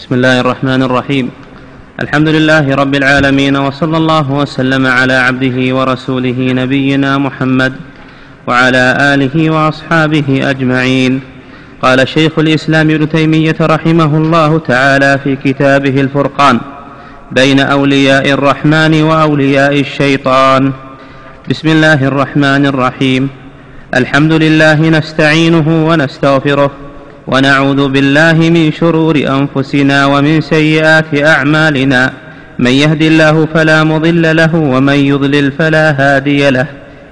بسم الله الرحمن الرحيم. الحمد لله رب العالمين وصلى الله وسلم على عبده ورسوله نبينا محمد وعلى آله وأصحابه أجمعين. قال شيخ الإسلام ابن تيمية رحمه الله تعالى في كتابه الفرقان بين أولياء الرحمن وأولياء الشيطان. بسم الله الرحمن الرحيم. الحمد لله نستعينه ونستغفره ونعوذ بالله من شرور أنفسنا ومن سيئات أعمالنا. من يهد الله فلا مضل له ومن يضلل فلا هادي له.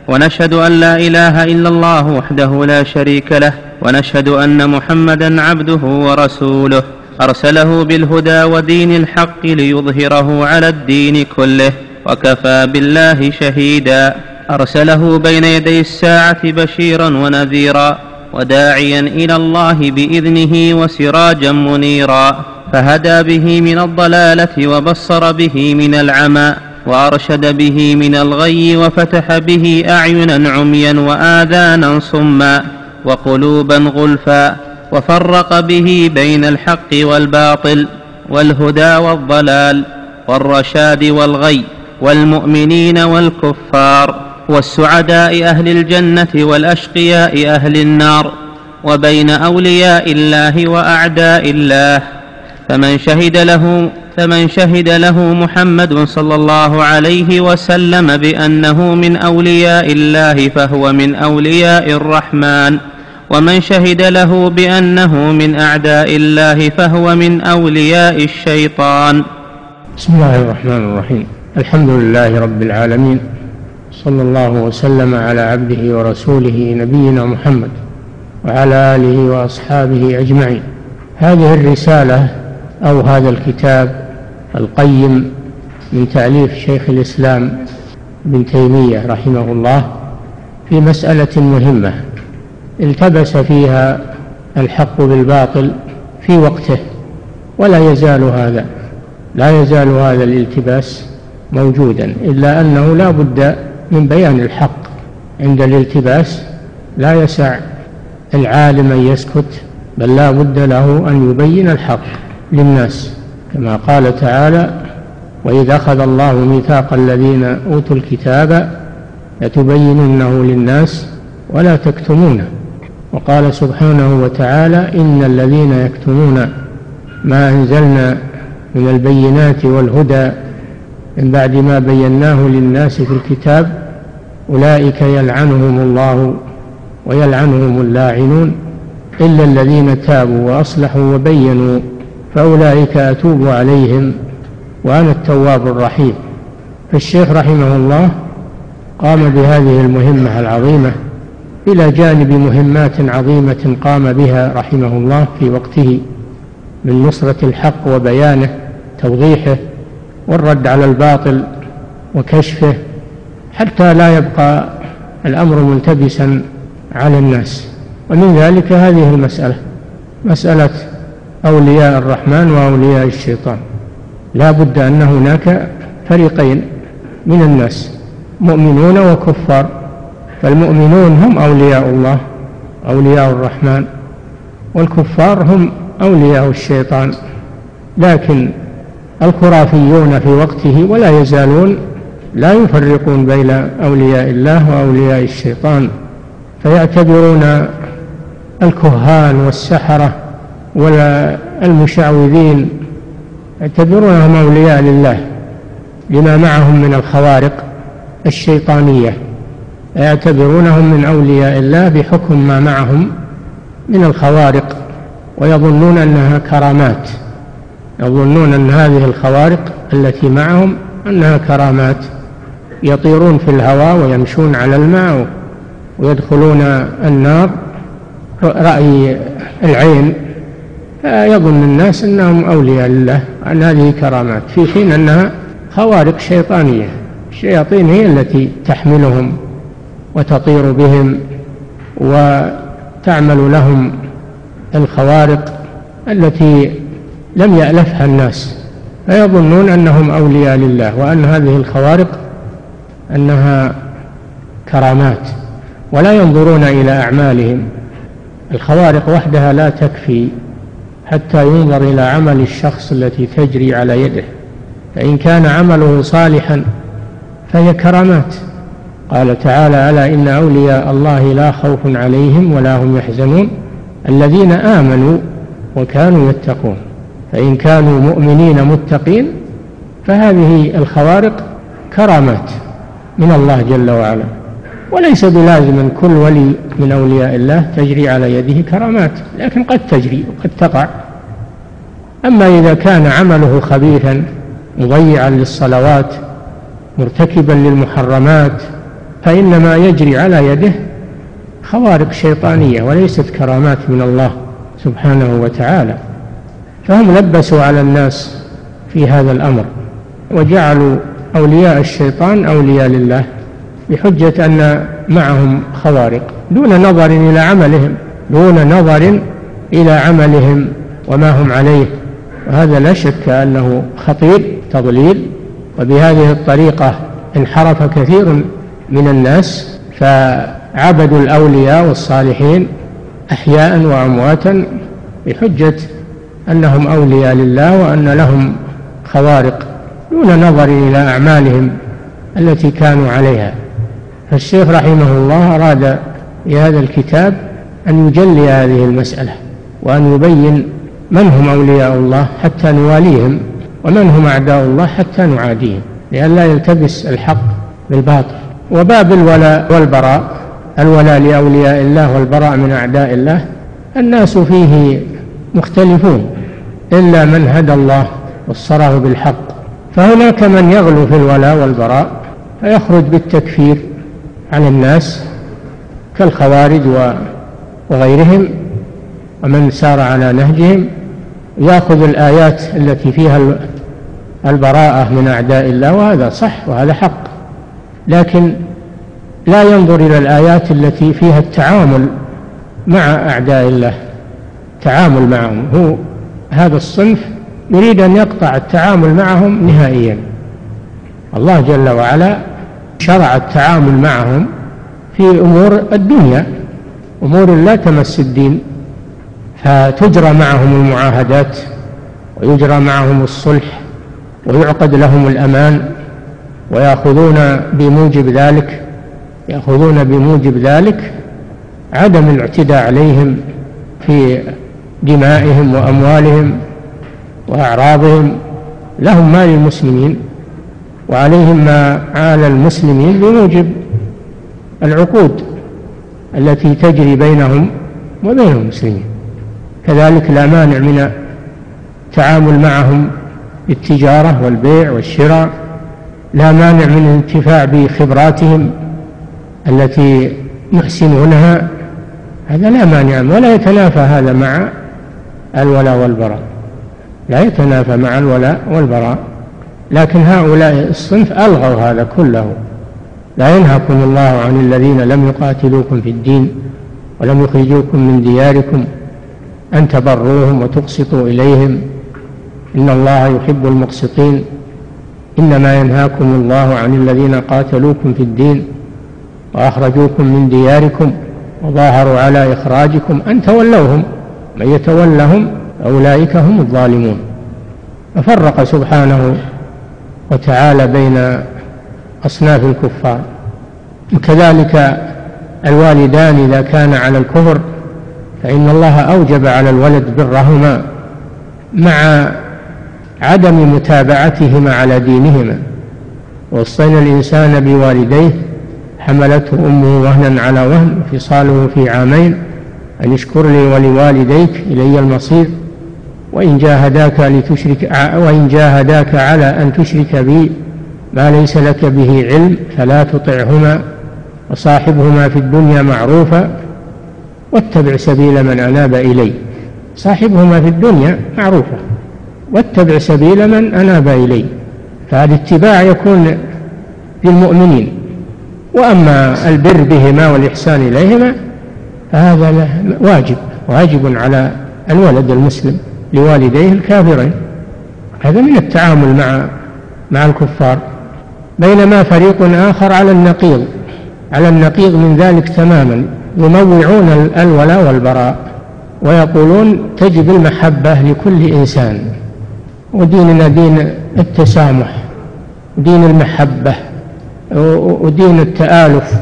ونشهد أن لا إله إلا الله وحده لا شريك له. ونشهد أن محمدا عبده ورسوله. أرسله بالهدى ودين الحق ليظهره على الدين كله. وكفى بالله شهيدا. أرسله بين يدي الساعة بشيرا ونذيرا. وداعيا إلى الله بإذنه وسراجا منيرا فهدى به من الضلالة وبصر به من العمى وأرشد به من الغي وفتح به أعينا عميا وآذانا صما وقلوبا غلفا وفرق به بين الحق والباطل والهدى والضلال والرشاد والغي والمؤمنين والكفار. والسعداء أهل الجنة والأشقياء أهل النار وبين أولياء الله وأعداء الله. فمن شهد له فمن شهد له محمد صلى الله عليه وسلم بأنه من أولياء الله فهو من أولياء الرحمن. ومن شهد له بأنه من أعداء الله فهو من أولياء الشيطان. بسم الله الرحمن الرحيم. الحمد لله رب العالمين صلى الله وسلم على عبده ورسوله نبينا محمد وعلى آله وأصحابه أجمعين. هذه الرسالة أو هذا الكتاب القيم من تأليف شيخ الإسلام ابن تيمية رحمه الله في مسألة مهمة التبس فيها الحق بالباطل في وقته ولا يزال هذا لا يزال هذا الالتباس موجودا إلا أنه لا بد من بيان الحق عند الالتباس لا يسع العالم أن يسكت بل لا بد له أن يبين الحق للناس كما قال تعالى وإذا أخذ الله ميثاق الذين أوتوا الكتاب لتبيننه للناس ولا تكتمونه وقال سبحانه وتعالى إن الذين يكتمون ما أنزلنا من البينات والهدى من بعد ما بيناه للناس في الكتاب أولئك يلعنهم الله ويلعنهم اللاعنون إلا الذين تابوا وأصلحوا وبينوا فأولئك أتوب عليهم وأنا التواب الرحيم فالشيخ رحمه الله قام بهذه المهمة العظيمة إلى جانب مهمات عظيمة قام بها رحمه الله في وقته من نصرة الحق وبيانه توضيحه والرد على الباطل وكشفه حتى لا يبقى الأمر ملتبسا على الناس. ومن ذلك هذه المسألة مسألة أولياء الرحمن وأولياء الشيطان. لا بد أن هناك فريقين من الناس مؤمنون وكفار. فالمؤمنون هم أولياء الله أولياء الرحمن والكفار هم أولياء الشيطان. لكن الخرافيون في وقته ولا يزالون لا يفرقون بين أولياء الله وأولياء الشيطان فيعتبرون الكهان والسحرة والمشعوذين يعتبرونهم أولياء لله لما معهم من الخوارق الشيطانية يعتبرونهم من أولياء الله بحكم ما معهم من الخوارق ويظنون أنها كرامات. يظنون أن هذه الخوارق التي معهم أنها كرامات يطيرون في الهواء ويمشون على الماء ويدخلون النار. رأي العين يظن الناس أنهم أولياء لله أن هذه كرامات. في حين أنها خوارق شيطانية الشياطين هي التي تحملهم وتطير بهم وتعمل لهم الخوارق التي لم يألفها الناس فيظنون أنهم أولياء لله وأن هذه الخوارق أنها كرامات ولا ينظرون إلى أعمالهم. الخوارق وحدها لا تكفي حتى ينظر إلى عمل الشخص التي تجري على يده فإن كان عمله صالحا فهي كرامات. قال تعالى ألا إن أولياء الله لا خوف عليهم ولا هم يحزنون الذين آمنوا وكانوا يتقون. فإن كانوا مؤمنين متقين فهذه الخوارق كرامات من الله جل وعلا. وليس بلازم كل ولي من أولياء الله تجري على يده كرامات لكن قد تجري وقد تقع. أما إذا كان عمله خبيثا مضيعا للصلوات مرتكبا للمحرمات فإنما يجري على يده خوارق شيطانية وليست كرامات من الله سبحانه وتعالى. فهم لبسوا على الناس في هذا الأمر وجعلوا أولياء الشيطان أولياء لله بحجة أن معهم خوارق دون نظر إلى عملهم دون نظر إلى عملهم وما هم عليه. وهذا لا شك أنه خطير تضليل وبهذه الطريقة انحرف كثير من الناس فعبدوا الأولياء والصالحين أحياء وأمواتا بحجة أنهم أولياء لله وأن لهم خوارق دون نظر إلى أعمالهم التي كانوا عليها. فالشيخ رحمه الله أراد في هذا الكتاب أن يجلي هذه المسألة وأن يبين من هم أولياء الله حتى نواليهم ومن هم أعداء الله حتى نعاديهم لئلا يلتبس الحق بالباطل. وباب الولاء والبراء الولاء لأولياء الله والبراء من أعداء الله الناس فيه مختلفون. إلا من هدى الله وصره بالحق. فهناك من يغلو في الولاء والبراء فيخرج بالتكفير على الناس كالخوارج وغيرهم ومن سار على نهجهم يأخذ الآيات التي فيها البراءة من أعداء الله وهذا صح وهذا حق. لكن لا ينظر إلى الآيات التي فيها التعامل مع أعداء الله تعامل معهم. هو هذا الصنف يريد أن يقطع التعامل معهم نهائيا. الله جل وعلا شرع التعامل معهم في أمور الدنيا أمور لا تمس الدين. فتجرى معهم المعاهدات ويجرى معهم الصلح ويعقد لهم الأمان ويأخذون بموجب ذلك يأخذون بموجب ذلك عدم الاعتداء عليهم في دمائهم وأموالهم وأعراضهم لهم ما للمسلمين وعليهم ما على المسلمين بموجب العقود التي تجري بينهم وبين المسلمين. كذلك لا مانع من التعامل معهم بالتجارة والبيع والشراء لا مانع من الانتفاع بخبراتهم التي يحسنونها هذا لا مانع ولا يتنافى هذا مع الولاء والبراء. لا يتنافى مع الولاء والبراء. لكن هؤلاء الصنف ألغوا هذا كله. لا ينهاكم الله عن الذين لم يقاتلوكم في الدين ولم يخرجوكم من دياركم أن تبروهم وتقسطوا إليهم. إن الله يحب المقسطين. إنما ينهاكم الله عن الذين قاتلوكم في الدين وأخرجوكم من دياركم وظاهروا على إخراجكم أن تولوهم. من يتولهم أولئك هم الظالمون. ففرق سبحانه وتعالى بين أصناف الكفار. وكذلك الوالدان إذا كان على الكفر فإن الله أوجب على الولد برهما مع عدم متابعتهما على دينهما. وصينا الإنسان بوالديه حملته أمه وهنا على وهن فصاله في عامين. أن اشكر لي ولوالديك إلي المصير وإن جاهداك لتشرك وإن جاهداك على أن تشرك بي ما ليس لك به علم فلا تطعهما وصاحبهما في الدنيا معروفا واتبع سبيل من أناب إلي. صاحبهما في الدنيا معروفة واتبع سبيل من أناب إلي. فهذا يكون للمؤمنين. وأما البر بهما والإحسان إليهما فهذا واجب واجب على الولد المسلم لوالديه الكافرين. هذا من التعامل مع مع الكفار. بينما فريق آخر على النقيض على النقيض من ذلك تماما. ينوعون الولاء والبراء ويقولون تجب المحبة لكل إنسان. وديننا دين التسامح دين المحبة ودين التآلف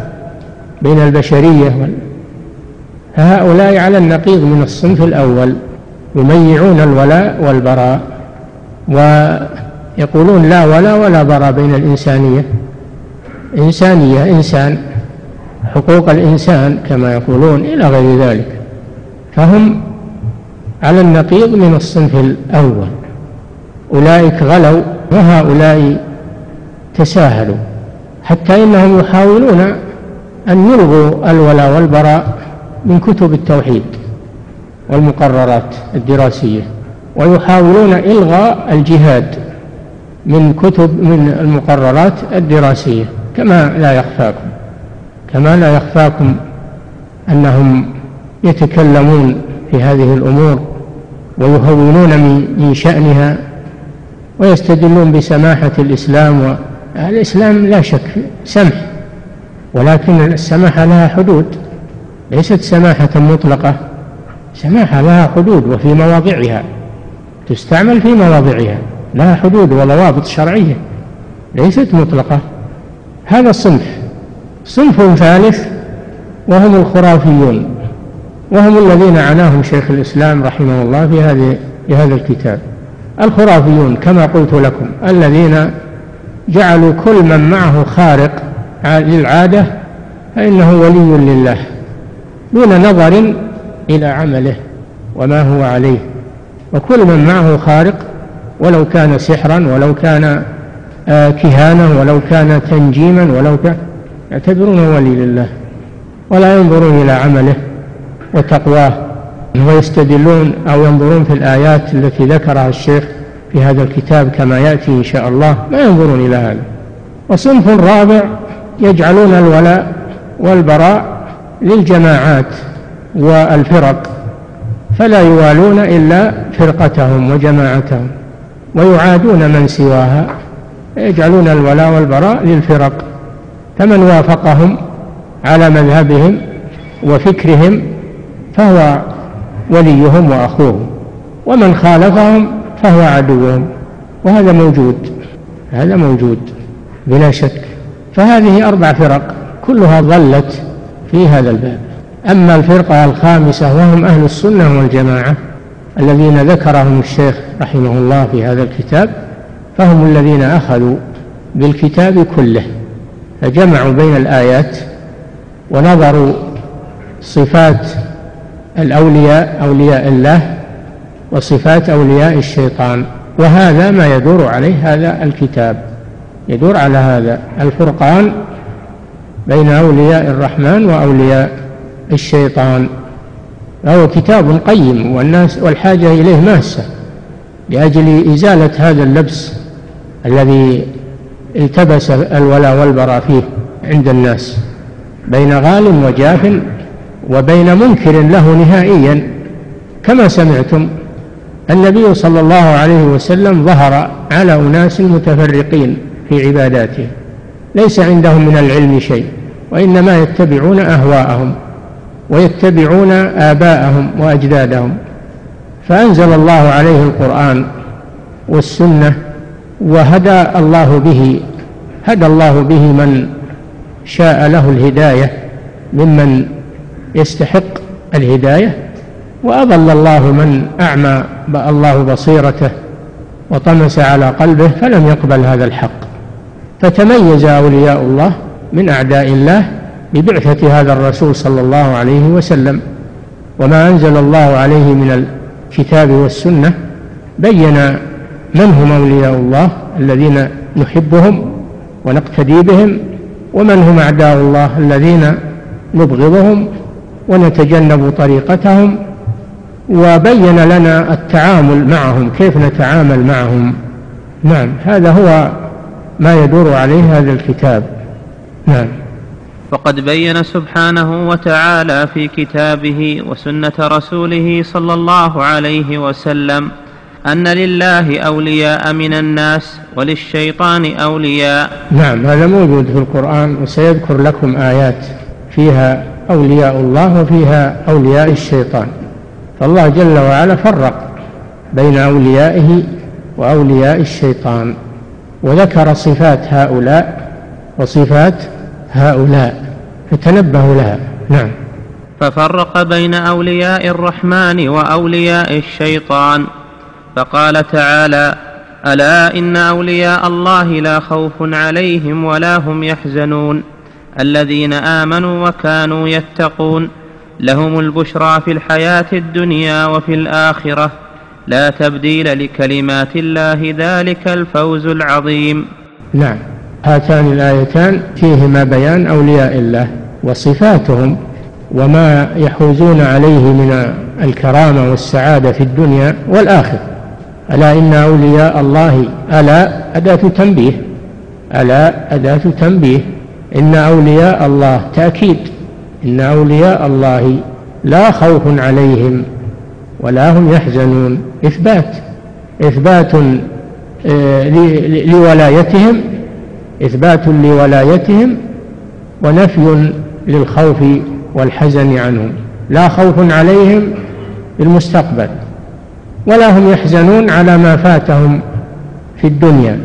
بين البشرية فهؤلاء على النقيض من الصنف الأول يميعون الولاء والبراء ويقولون لا ولا ولا براء بين الإنسانية. إنسانية إنسان حقوق الإنسان كما يقولون إلى غير ذلك. فهم على النقيض من الصنف الأول. أولئك غلوا وهؤلاء تساهلوا حتى إنهم يحاولون أن يلغوا الولاء والبراء. من كتب التوحيد والمقررات الدراسية ويحاولون إلغاء الجهاد من كتب من المقررات الدراسية. كما لا يخفاكم كما لا يخفاكم أنهم يتكلمون في هذه الأمور ويهونون من شأنها ويستدلون بسماحة الإسلام الإسلام لا شك سمح ولكن السماحة لها حدود. ليست سماحة مطلقة. سماحة لها حدود وفي مواضعها. تستعمل في مواضعها. لها حدود وضوابط شرعية. ليست مطلقة. هذا الصنف صنف ثالث. وهم الخرافيون. وهم الذين عناهم شيخ الإسلام رحمه الله في هذه في هذا الكتاب. الخرافيون كما قلت لكم الذين جعلوا كل من معه خارق للعادة فإنه ولي لله. دون نظر إلى عمله وما هو عليه. وكل من معه خارق ولو كان سحرا ولو كان آه، كهانا ولو كان تنجيما ولو كان يعتبرونه ولي لله ولا ينظرون إلى عمله وتقواه ويستدلون أو ينظرون في الآيات التي ذكرها الشيخ في هذا الكتاب كما يأتي إن شاء الله ما ينظرون إلى هذا. وصنف رابع يجعلون الولاء والبراء للجماعات والفرق فلا يوالون إلا فرقتهم وجماعتهم ويعادون من سواها يجعلون الولاء والبراء للفرق فمن وافقهم على مذهبهم وفكرهم فهو وليهم وأخوهم ومن خالفهم فهو عدوهم وهذا موجود هذا موجود بلا شك فهذه أربع فرق كلها ضلت في هذا الباب. أما الفرقة الخامسة وهم أهل السنة والجماعة الذين ذكرهم الشيخ رحمه الله في هذا الكتاب فهم الذين أخذوا بالكتاب كله فجمعوا بين الآيات ونظروا صفات الأولياء أولياء الله وصفات أولياء الشيطان. وهذا ما يدور عليه هذا الكتاب. يدور على هذا الفرقان بين أولياء الرحمن وأولياء الشيطان. فهو كتاب قيم والناس والحاجة إليه ماسة لأجل إزالة هذا اللبس الذي التبس الولاء والبراء فيه عند الناس بين غال وجاف وبين منكر له نهائيا. كما سمعتم النبي صلى الله عليه وسلم ظهر على أناس متفرقين في عباداته. ليس عندهم من العلم شيء وإنما يتبعون أهواءهم ويتبعون آباءهم وأجدادهم. فأنزل الله عليه القرآن والسنة وهدى الله به هدى الله به من شاء له الهداية ممن يستحق الهداية وأضل الله من أعمى الله بصيرته وطمس على قلبه فلم يقبل هذا الحق. فتميز أولياء الله من أعداء الله ببعثة هذا الرسول صلى الله عليه وسلم. وما أنزل الله عليه من الكتاب والسنة بين من هم أولياء الله الذين نحبهم ونقتدي بهم ومن هم أعداء الله الذين نبغضهم ونتجنب طريقتهم وبين لنا التعامل معهم كيف نتعامل معهم. نعم هذا هو ما يدور عليه هذا الكتاب. نعم. فقد بين سبحانه وتعالى في كتابه وسنة رسوله صلى الله عليه وسلم أن لله أولياء من الناس وللشيطان أولياء. نعم هذا موجود في القرآن وسيذكر لكم آيات فيها أولياء الله وفيها أولياء الشيطان. فالله جل وعلا فرق بين أوليائه وأولياء الشيطان. وذكر صفات هؤلاء وصفات هؤلاء فتنبهوا لها. نعم. ففرق بين أولياء الرحمن وأولياء الشيطان فقال تعالى ألا إن أولياء الله لا خوف عليهم ولا هم يحزنون الذين آمنوا وكانوا يتقون لهم البشرى في الحياة الدنيا وفي الآخرة لا تبديل لكلمات الله ذلك الفوز العظيم. نعم. هاتان الآيتان فيهما بيان أولياء الله وصفاتهم وما يحوزون عليه من الكرامة والسعادة في الدنيا والآخرة. ألا إن أولياء الله ألا أداة تنبيه ألا أداة تنبيه. إن أولياء الله تأكيد. إن أولياء الله لا خوف عليهم. ولا هم يحزنون. إثبات إثبات آه، لولايتهم إثبات لولايتهم ونفي للخوف والحزن عنهم. لا خوف عليهم في المستقبل ولا هم يحزنون على ما فاتهم في الدنيا.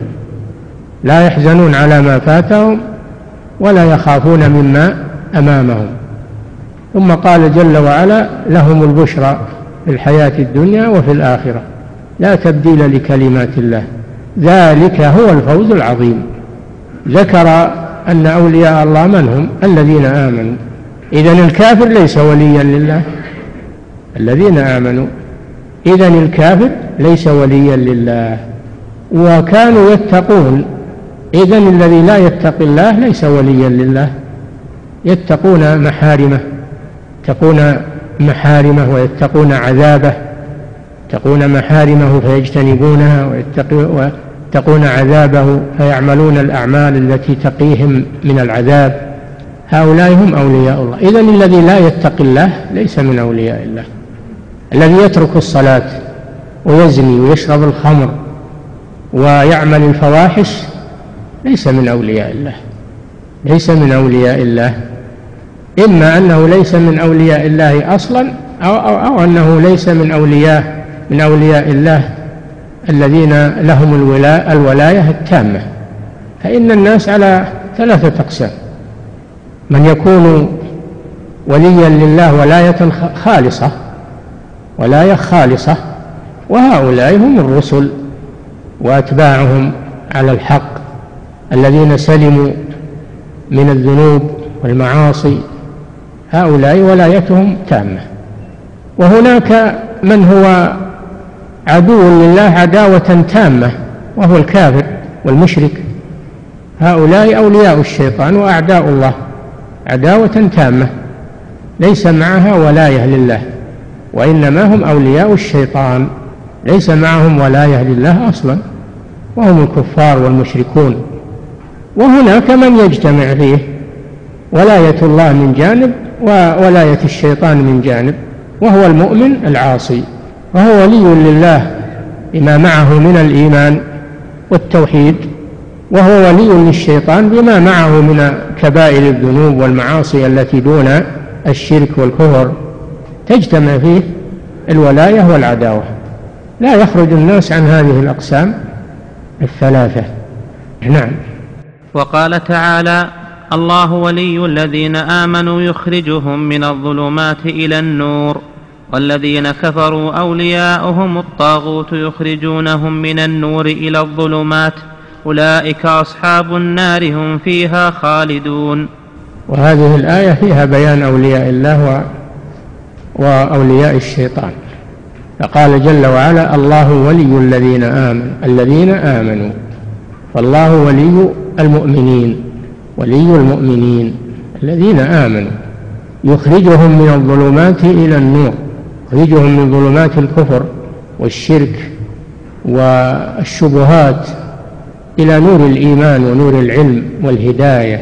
لا يحزنون على ما فاتهم ولا يخافون مما أمامهم. ثم قال جل وعلا لهم البشرى. في الحياة الدنيا وفي الآخرة. لا تبديل لكلمات الله. ذلك هو الفوز العظيم. ذكر أن أولياء الله من هم؟ الذين آمنوا. إذن الكافر ليس وليا لله. الذين آمنوا. إذن الكافر ليس وليا لله. وكانوا يتقون. إذن الذي لا يتقي الله ليس وليا لله. يتقون محارمه. يتقون محارمه ويتقون عذابه يتقون محارمه فيجتنبونها ويتقون عذابه فيعملون الأعمال التي تقيهم من العذاب. هؤلاء هم أولياء الله. إذن الذي لا يتقي الله ليس من أولياء الله. الذي يترك الصلاة ويزني ويشرب الخمر ويعمل الفواحش ليس من أولياء الله. ليس من أولياء الله. إما أنه ليس من أولياء الله أصلا أو, أو, أو أنه ليس من أولياء من أولياء الله الذين لهم الولاء الولاية التامة. فإن الناس على ثلاثة أقسام. من يكون وليا لله ولاية خالصة ولاية خالصة وهؤلاء هم الرسل وأتباعهم على الحق الذين سلموا من الذنوب والمعاصي هؤلاء ولايتهم تامة. وهناك من هو عدو لله عداوة تامة وهو الكافر والمشرك. هؤلاء أولياء الشيطان وأعداء الله عداوة تامة. ليس معها ولاية لله وإنما هم أولياء الشيطان. ليس معهم ولاية لله أصلا وهم الكفار والمشركون. وهناك من يجتمع فيه ولاية الله من جانب وولاية الشيطان من جانب وهو المؤمن العاصي وهو ولي لله بما معه من الإيمان والتوحيد وهو ولي للشيطان بما معه من كبائر الذنوب والمعاصي التي دون الشرك والكفر. تجتمع فيه الولاية والعداوة. لا يخرج الناس عن هذه الأقسام الثلاثة. نعم. وقال تعالى الله ولي الذين آمنوا يخرجهم من الظلمات إلى النور والذين كفروا أولياؤهم الطاغوت يخرجونهم من النور إلى الظلمات أولئك أصحاب النار هم فيها خالدون. وهذه الآية فيها بيان أولياء الله و... وأولياء الشيطان. فقال جل وعلا الله ولي الذين آمنوا الذين آمنوا فالله ولي المؤمنين. ولي المؤمنين الذين آمنوا. يخرجهم من الظلمات إلى النور. يخرجهم من ظلمات الكفر والشرك والشبهات إلى نور الإيمان ونور العلم والهداية.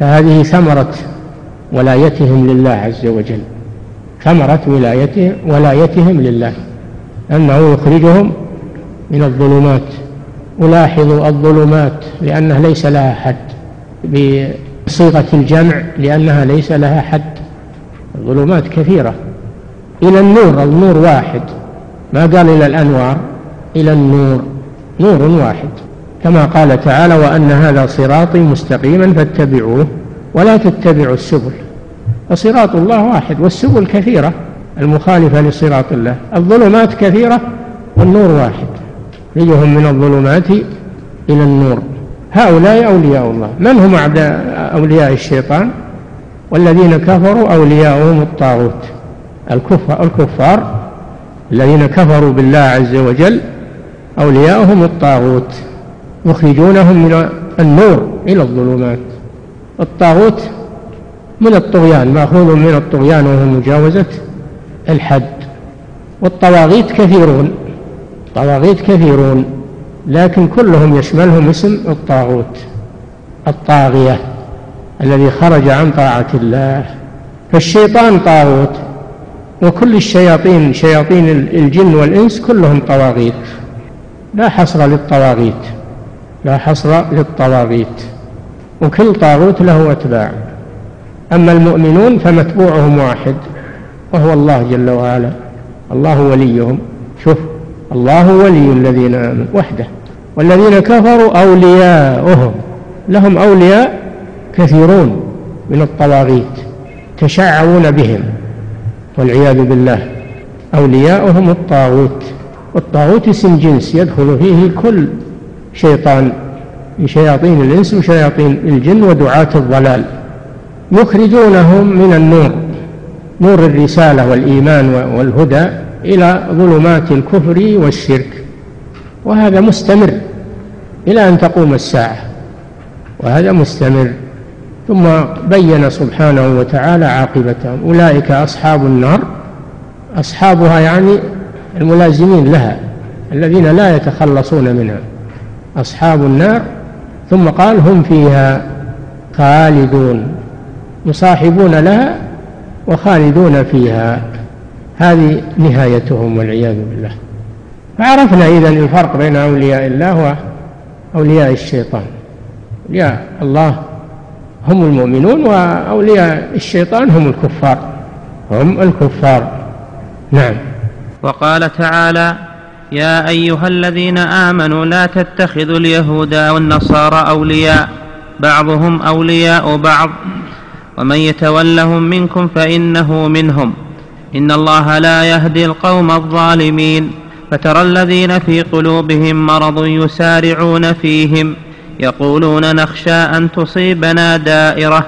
فهذه ثمرة ولايتهم لله عز وجل. ثمرة ولايتهم ولايتهم لله. أنه يخرجهم من الظلمات. ألاحظ الظلمات لأنها ليس لها حد. بصيغة الجمع لأنها ليس لها حد. الظلمات كثيرة. إلى النور النور واحد. ما قال إلى الأنوار؟ إلى النور. نور واحد. كما قال تعالى وأن هذا صراطي مستقيما فاتبعوه ولا تتبعوا السبل. فصراط الله واحد والسبل كثيرة المخالفة لصراط الله. الظلمات كثيرة والنور واحد. يجهم من الظلمات إلى النور؟ هؤلاء أولياء الله. من هم أولياء الشيطان؟ والذين كفروا أولياؤهم الطاغوت. الكفار, الكفار الذين كفروا بالله عز وجل أولياؤهم الطاغوت. يخرجونهم من النور إلى الظلمات. الطاغوت من الطغيان مأخوذ من الطغيان وهو مجاوزة الحد. والطواغيت كثيرون. طواغيت كثيرون. لكن كلهم يشملهم اسم الطاغوت الطاغية الذي خرج عن طاعة الله. فالشيطان طاغوت وكل الشياطين شياطين الجن والإنس كلهم طواغيت. لا حصر للطواغيت لا حصر للطواغيت. وكل طاغوت له أتباع. أما المؤمنون فمتبوعهم واحد وهو الله جل وعلا. الله وليهم. شوف الله ولي الذين آمنوا وحده. والذين كفروا أولياؤهم لهم أولياء كثيرون من الطواغيت تشعبون بهم والعياذ بالله أولياؤهم الطاغوت والطاغوت اسم جنس يدخل فيه كل شيطان من شياطين الإنس وشياطين الجن ودعاة الضلال يخرجونهم من النور نور الرسالة والإيمان والهدى إلى ظلمات الكفر والشرك وهذا مستمر. إلى أن تقوم الساعة وهذا مستمر. ثم بين سبحانه وتعالى عاقبتهم أولئك أصحاب النار أصحابها يعني الملازمين لها الذين لا يتخلصون منها. أصحاب النار ثم قال هم فيها خالدون يصاحبون لها وخالدون فيها. هذه نهايتهم والعياذ بالله. فعرفنا إذن الفرق بين أولياء الله وأولياء الشيطان. أولياء الله هم المؤمنون وأولياء الشيطان هم الكفار. هم الكفار. نعم. وقال تعالى يا أيها الذين آمنوا لا تتخذوا اليهود والنصارى أولياء بعضهم أولياء بعض. ومن يتولهم منكم فإنه منهم. إن الله لا يهدي القوم الظالمين. فترى الذين في قلوبهم مرض يسارعون فيهم يقولون نخشى أن تصيبنا دائرة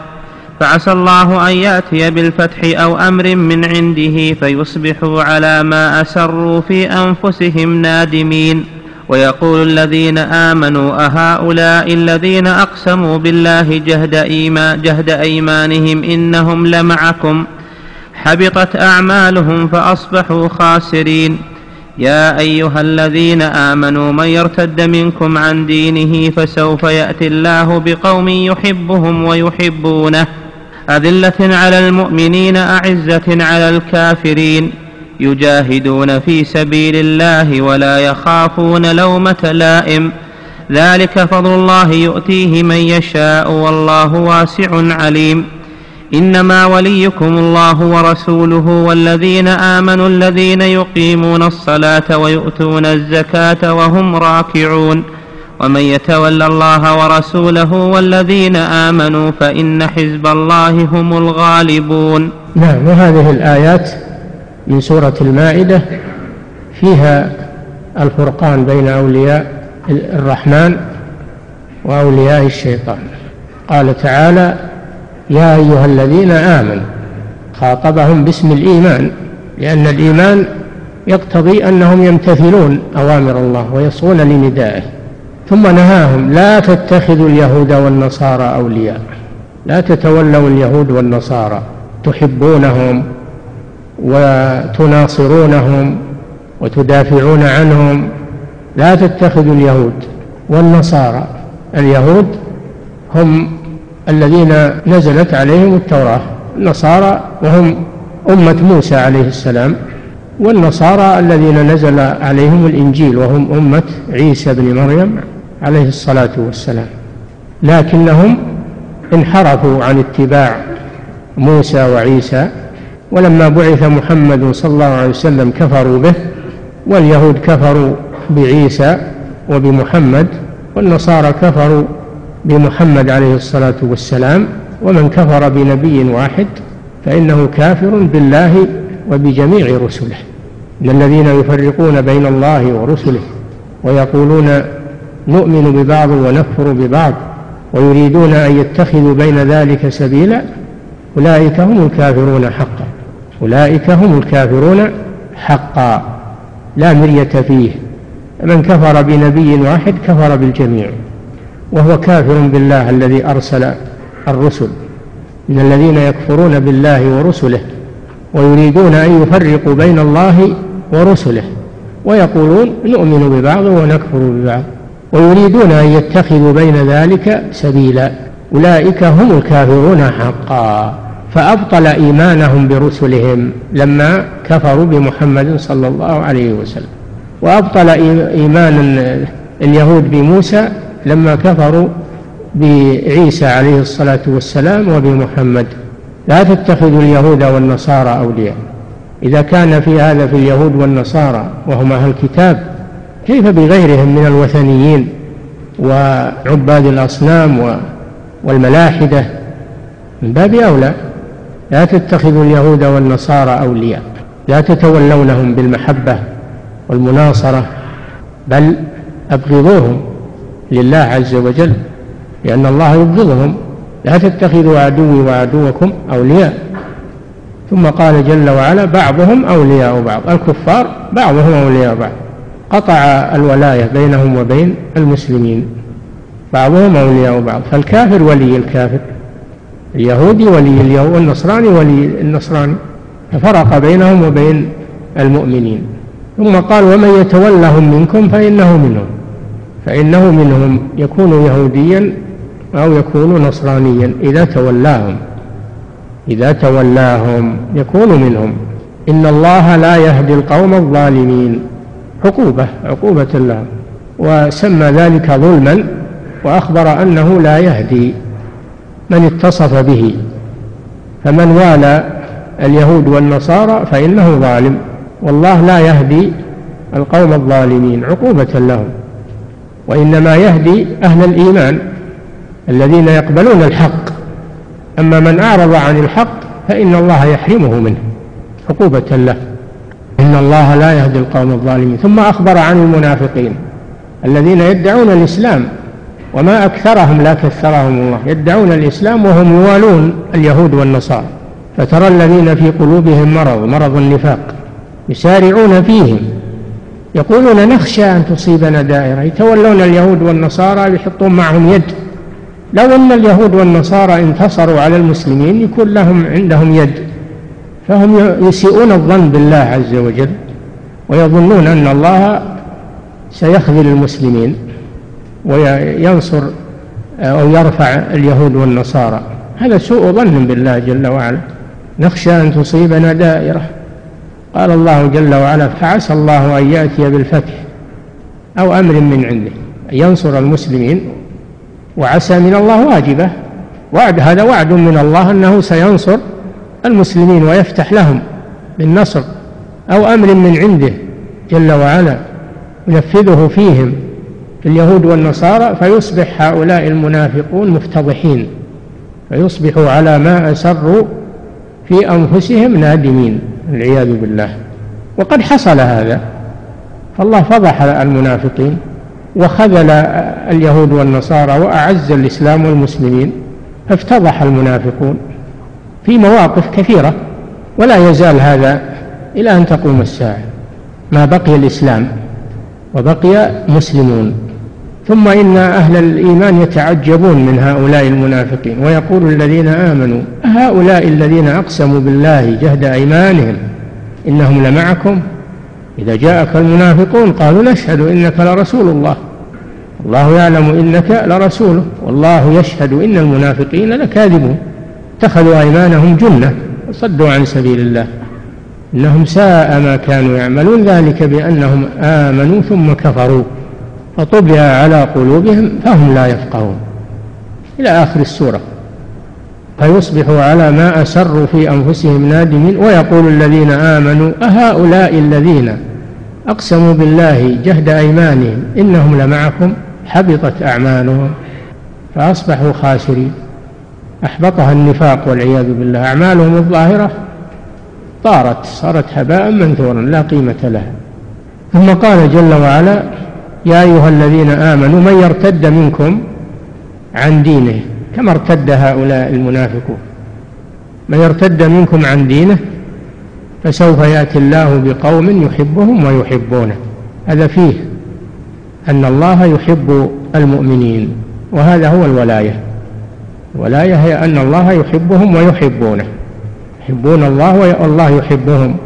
فعسى الله أن يأتي بالفتح أو أمر من عنده فيصبحوا على ما أسروا في أنفسهم نادمين. ويقول الذين آمنوا أهؤلاء الذين أقسموا بالله جهد, إيمان جهد أيمانهم إنهم لمعكم حبطت أعمالهم فأصبحوا خاسرين. يا أيها الذين آمنوا من يرتد منكم عن دينه فسوف يأتي الله بقوم يحبهم ويحبونه. أذلة على المؤمنين أعزة على الكافرين. يجاهدون في سبيل الله ولا يخافون لومة لائم. ذلك فضل الله يؤتيه من يشاء والله واسع عليم. إنما وليكم الله ورسوله والذين آمنوا الذين يقيمون الصلاة ويؤتون الزكاة وهم راكعون. ومن يتول الله ورسوله والذين آمنوا فإن حزب الله هم الغالبون. نعم وهذه الآيات من سورة المائدة فيها الفرقان بين أولياء الرحمن وأولياء الشيطان. قال تعالى يا أيها الذين آمنوا خاطبهم باسم الإيمان لأن الإيمان يقتضي أنهم يمتثلون أوامر الله ويصغون لندائه. ثم نهاهم لا تتخذوا اليهود والنصارى أولياء. لا تتولوا اليهود والنصارى. تحبونهم وتناصرونهم وتدافعون عنهم. لا تتخذوا اليهود والنصارى. اليهود هم الذين نزلت عليهم التوراة النصارى وهم أمة موسى عليه السلام والنصارى الذين نزل عليهم الإنجيل وهم أمة عيسى بن مريم عليه الصلاة والسلام. لكنهم انحرفوا عن اتباع موسى وعيسى ولما بعث محمد صلى الله عليه وسلم كفروا به واليهود كفروا بعيسى وبمحمد والنصارى كفروا بمحمد عليه الصلاة والسلام ومن كفر بنبي واحد فإنه كافر بالله وبجميع رسله. إن الذين يفرقون بين الله ورسله ويقولون نؤمن ببعض ونكفر ببعض ويريدون أن يتخذوا بين ذلك سبيلا أولئك هم الكافرون حقا. أولئك هم الكافرون حقا. لا مرية فيه. من كفر بنبي واحد كفر بالجميع. وهو كافر بالله الذي أرسل الرسل من الذين يكفرون بالله ورسله ويريدون أن يفرقوا بين الله ورسله ويقولون نؤمن ببعض ونكفر ببعض ويريدون أن يتخذوا بين ذلك سبيلا أولئك هم الكافرون حقا فأبطل إيمانهم برسلهم لما كفروا بمحمد صلى الله عليه وسلم وأبطل إيمان اليهود بموسى لما كفروا بعيسى عليه الصلاة والسلام وبمحمد لا تتخذوا اليهود والنصارى أولياء. إذا كان في هذا في اليهود والنصارى وهم أهل الكتاب كيف بغيرهم من الوثنيين وعباد الأصنام والملاحدة؟ من باب أولى لا تتخذوا اليهود والنصارى أولياء. لا تتولونهم بالمحبة والمناصرة بل أبغضوهم. لله عز وجل لأن الله يبغضهم. لا تتخذوا عدوي وعدوكم أولياء. ثم قال جل وعلا بعضهم أولياء بعض. الكفار بعضهم أولياء بعض. قطع الولاية بينهم وبين المسلمين. بعضهم أولياء بعض. فالكافر ولي الكافر. اليهودي ولي اليهود والنصراني ولي النصراني. ففرق بينهم وبين المؤمنين. ثم قال ومن يتولهم منكم فإنه منهم. فإنه منهم يكون يهوديا أو يكون نصرانيا إذا تولاهم. إذا تولاهم يكون منهم. إن الله لا يهدي القوم الظالمين. عقوبة عقوبة الله وسمى ذلك ظلما وأخبر أنه لا يهدي من اتصف به. فمن والى اليهود والنصارى فإنه ظالم. والله لا يهدي القوم الظالمين. عقوبة لهم. وإنما يهدي أهل الإيمان الذين يقبلون الحق. أما من أعرض عن الحق فإن الله يحرمه منه عقوبة له. إن الله لا يهدي القوم الظالمين. ثم أخبر عن المنافقين الذين يدعون الإسلام وما أكثرهم لا كثرهم الله. يدعون الإسلام وهم يوالون اليهود والنصارى. فترى الذين في قلوبهم مرض مرض النفاق يسارعون فيهم. يقولون نخشى أن تصيبنا دائرة. يتولون اليهود والنصارى يحطون معهم يد. لو أن اليهود والنصارى انتصروا على المسلمين يكون لهم عندهم يد. فهم يسيئون الظن بالله عز وجل ويظنون أن الله سيخذل المسلمين وينصر أو يرفع اليهود والنصارى. هذا سوء ظن بالله جل وعلا. نخشى أن تصيبنا دائرة. قال الله جل وعلا فعسى الله أن يأتي بالفتح أو أمر من عنده ينصر المسلمين. وعسى من الله واجبة. وعد هذا وعد من الله أنه سينصر المسلمين ويفتح لهم بالنصر أو أمر من عنده جل وعلا ينفذه فيهم في اليهود والنصارى فيصبح هؤلاء المنافقون مفتضحين فيصبحوا على ما أسروا في أنفسهم نادمين. والعياذ بالله. وقد حصل هذا. فالله فضح المنافقين وخذل اليهود والنصارى وأعز الإسلام والمسلمين فافتضح المنافقون في مواقف كثيرة ولا يزال هذا إلى أن تقوم الساعة. ما بقي الإسلام وبقي مسلمون. ثم إن أهل الإيمان يتعجبون من هؤلاء المنافقين ويقول الذين آمنوا هؤلاء الذين أقسموا بالله جهد أيمانهم إنهم لمعكم إذا جاءك المنافقون قالوا نشهد إنك لرسول الله الله يعلم إنك لرسوله والله يشهد إن المنافقين لكاذبون اتخذوا أيمانهم جنة وصدوا عن سبيل الله إنهم ساء ما كانوا يعملون ذلك بأنهم آمنوا ثم كفروا فطبع على قلوبهم فهم لا يفقهون. إلى آخر السورة. فيصبحوا على ما أسروا في أنفسهم نادمين ويقول الذين آمنوا أهؤلاء الذين أقسموا بالله جهد أيمانهم إنهم لمعكم حبطت أعمالهم فأصبحوا خاسرين. أحبطها النفاق والعياذ بالله. أعمالهم الظاهرة طارت صارت هباء منثورا لا قيمة لها. ثم قال جل وعلا يا أيها الذين آمنوا من يرتد منكم عن دينه؟ كما ارتد هؤلاء المنافقون. من يرتد منكم عن دينه فسوف يأتي الله بقوم يحبهم ويحبونه. هذا فيه أن الله يحب المؤمنين وهذا هو الولاية. الولاية هي أن الله يحبهم ويحبونه. يحبون الله والله يحبهم.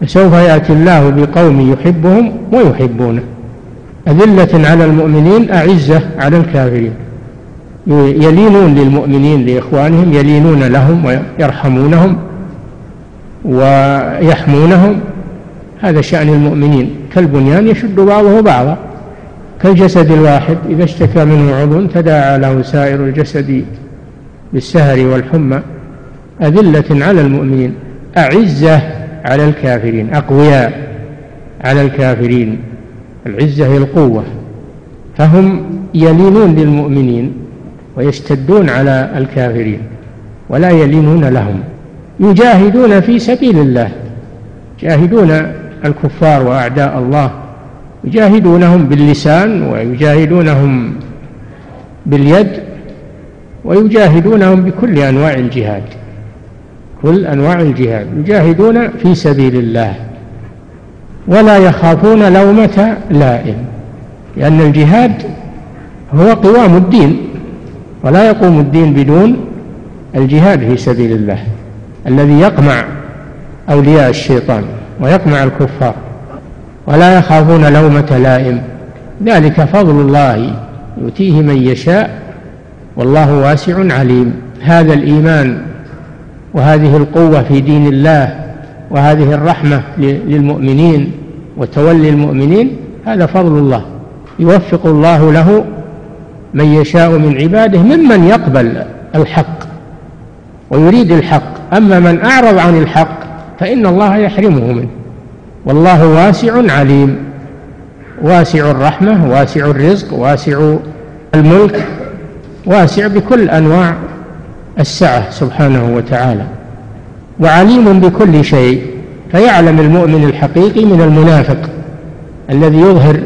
فسوف يأتي الله بقوم يحبهم ويحبونه. أذلة على المؤمنين أعزة على الكافرين. يلينون للمؤمنين لإخوانهم يلينون لهم ويرحمونهم ويحمونهم. هذا شأن المؤمنين. كالبنيان يشد بعضه بعضا. كالجسد الواحد إذا اشتكى منه عضو تداعى له سائر الجسد بالسهر والحمى. أذلة على المؤمنين. أعزة على الكافرين. أقوياء على الكافرين. العزة هي القوة. فهم يلينون للمؤمنين ويشتدون على الكافرين ولا يلينون لهم. يجاهدون في سبيل الله يجاهدون الكفار وأعداء الله يجاهدونهم باللسان ويجاهدونهم باليد ويجاهدونهم بكل أنواع الجهاد كل أنواع الجهاد. يجاهدون في سبيل الله. ولا يخافون لومة لائم لأن الجهاد هو قوام الدين ولا يقوم الدين بدون الجهاد في سبيل الله الذي يقمع أولياء الشيطان ويقمع الكفار ولا يخافون لومة لائم. ذلك فضل الله يؤتيه من يشاء والله واسع عليم. هذا الإيمان وهذه القوة في دين الله وهذه الرحمة للمؤمنين وتولي المؤمنين هذا فضل الله. يوفق الله له من يشاء من عباده ممن يقبل الحق ويريد الحق. أما من أعرض عن الحق فإن الله يحرمه منه. والله واسع عليم. واسع الرحمة واسع الرزق واسع الملك واسع بكل أنواع السعة سبحانه وتعالى. وعليم بكل شيء فيعلم المؤمن الحقيقي من المنافق الذي يظهر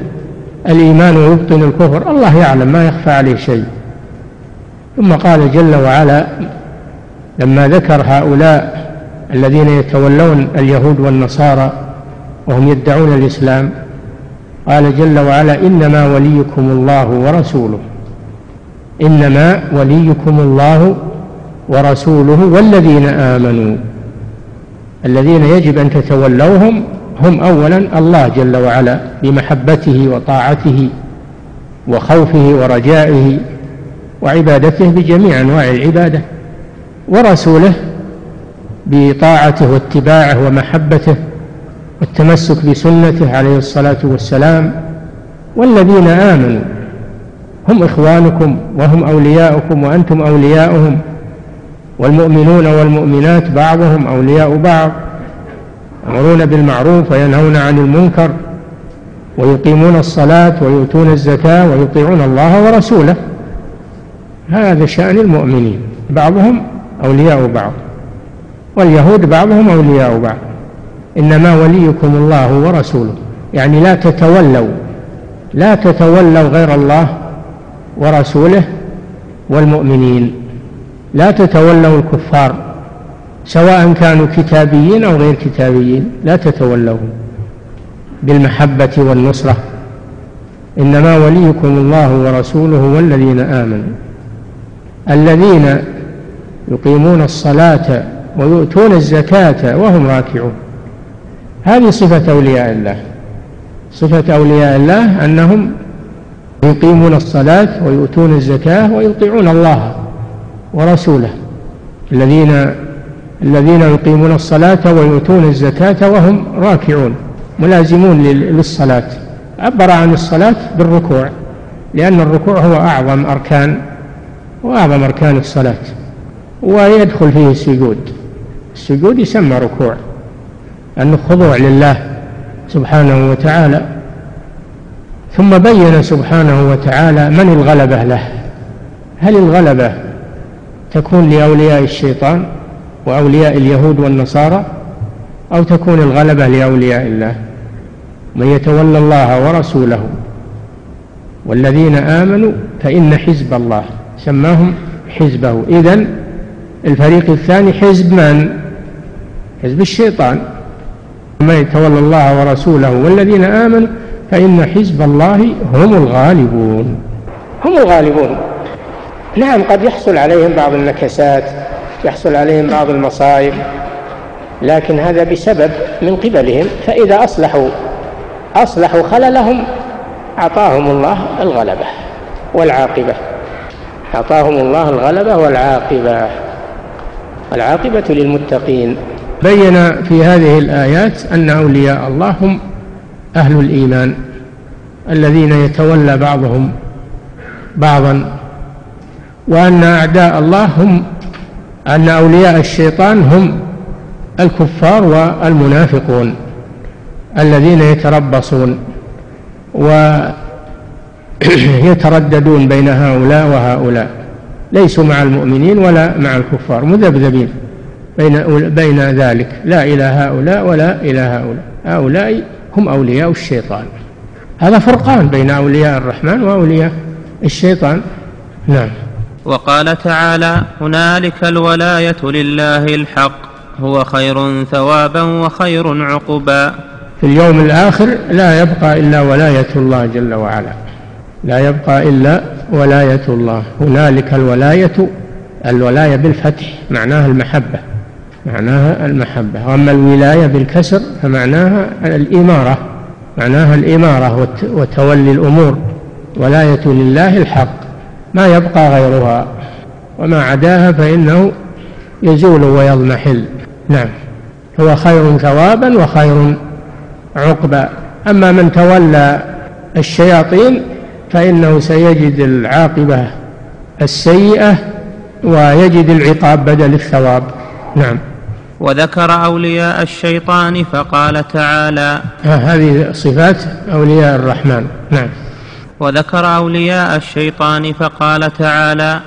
الإيمان ويبطن الكفر. الله يعلم ما يخفى عليه شيء. ثم قال جل وعلا لما ذكر هؤلاء الذين يتولون اليهود والنصارى وهم يدعون الإسلام قال جل وعلا إنما وليكم الله ورسوله إنما وليكم الله ورسوله والذين آمنوا. الذين يجب أن تتولوهم هم أولا الله جل وعلا بمحبته وطاعته وخوفه ورجائه وعبادته بجميع أنواع العبادة ورسوله بطاعته واتباعه ومحبته والتمسك بسنته عليه الصلاة والسلام والذين آمنوا هم إخوانكم وهم أولياؤكم وأنتم أولياؤهم والمؤمنون والمؤمنات بعضهم أولياء بعض يأمرون بالمعروف وينهون عن المنكر ويقيمون الصلاة ويؤتون الزكاة ويطيعون الله ورسوله. هذا شأن المؤمنين بعضهم أولياء بعض واليهود بعضهم أولياء بعض إنما وليكم الله ورسوله. يعني لا تتولوا لا تتولوا غير الله ورسوله والمؤمنين. لا تتولوا الكفار سواء كانوا كتابيين أو غير كتابيين لا تتولوهم بالمحبة والنصرة. إنما وليكم الله ورسوله والذين آمنوا. الذين يقيمون الصلاة ويؤتون الزكاة وهم راكعون. هذه صفة أولياء الله. صفة أولياء الله أنهم يقيمون الصلاة ويؤتون الزكاة ويطيعون الله. ورسوله. الذين الذين يقيمون الصلاة ويؤتون الزكاة وهم راكعون ملازمون للصلاة. عبر عن الصلاة بالركوع لأن الركوع هو أعظم أركان وأعظم أركان الصلاة. ويدخل فيه السجود. السجود يسمى ركوع أنه خضوع لله سبحانه وتعالى. ثم بين سبحانه وتعالى من الغلبة له؟ هل الغلبة تكون لأولياء الشيطان وأولياء اليهود والنصارى أو تكون الغلبة لأولياء الله. من يتولى الله ورسوله والذين آمنوا فإن حزب الله سماهم حزبه. إذن الفريق الثاني حزب من؟ حزب الشيطان. من يتولى الله ورسوله والذين آمنوا فإن حزب الله هم الغالبون. هم الغالبون. نعم قد يحصل عليهم بعض النكسات يحصل عليهم بعض المصائب لكن هذا بسبب من قبلهم فإذا أصلحوا أصلحوا خللهم أعطاهم الله الغلبة والعاقبة. أعطاهم الله الغلبة والعاقبة. العاقبة للمتقين. بين في هذه الآيات أن أولياء الله هم أهل الإيمان الذين يتولى بعضهم بعضا وأن أعداء الله هم أن أولياء الشيطان هم الكفار والمنافقون الذين يتربصون ويترددون بين هؤلاء وهؤلاء. ليسوا مع المؤمنين ولا مع الكفار مذبذبين بين بين ذلك. لا إلى هؤلاء ولا إلى هؤلاء. هؤلاء هم أولياء الشيطان. هذا فرقان بين أولياء الرحمن وأولياء الشيطان. نعم. وقال تعالى هنالك الولاية لله الحق هو خير ثوابا وخير عقبا. في اليوم الآخر لا يبقى إلا ولاية الله جل وعلا. لا يبقى إلا ولاية الله. هنالك الولاية الولاية بالفتح معناها المحبة معناها المحبة. وأما الولاية بالكسر فمعناها الإمارة معناها الإمارة وتولي الأمور. ولاية لله الحق. ما يبقى غيرها. وما عداها فإنه يزول ويضمحل. نعم. هو خير ثوابا وخير عقبا. أما من تولى الشياطين فإنه سيجد العاقبة السيئة ويجد العقاب بدل الثواب. نعم. وذكر أولياء الشيطان فقال تعالى هذه صفات أولياء الرحمن. نعم. وذكر أولياء الشيطان فقال تعالى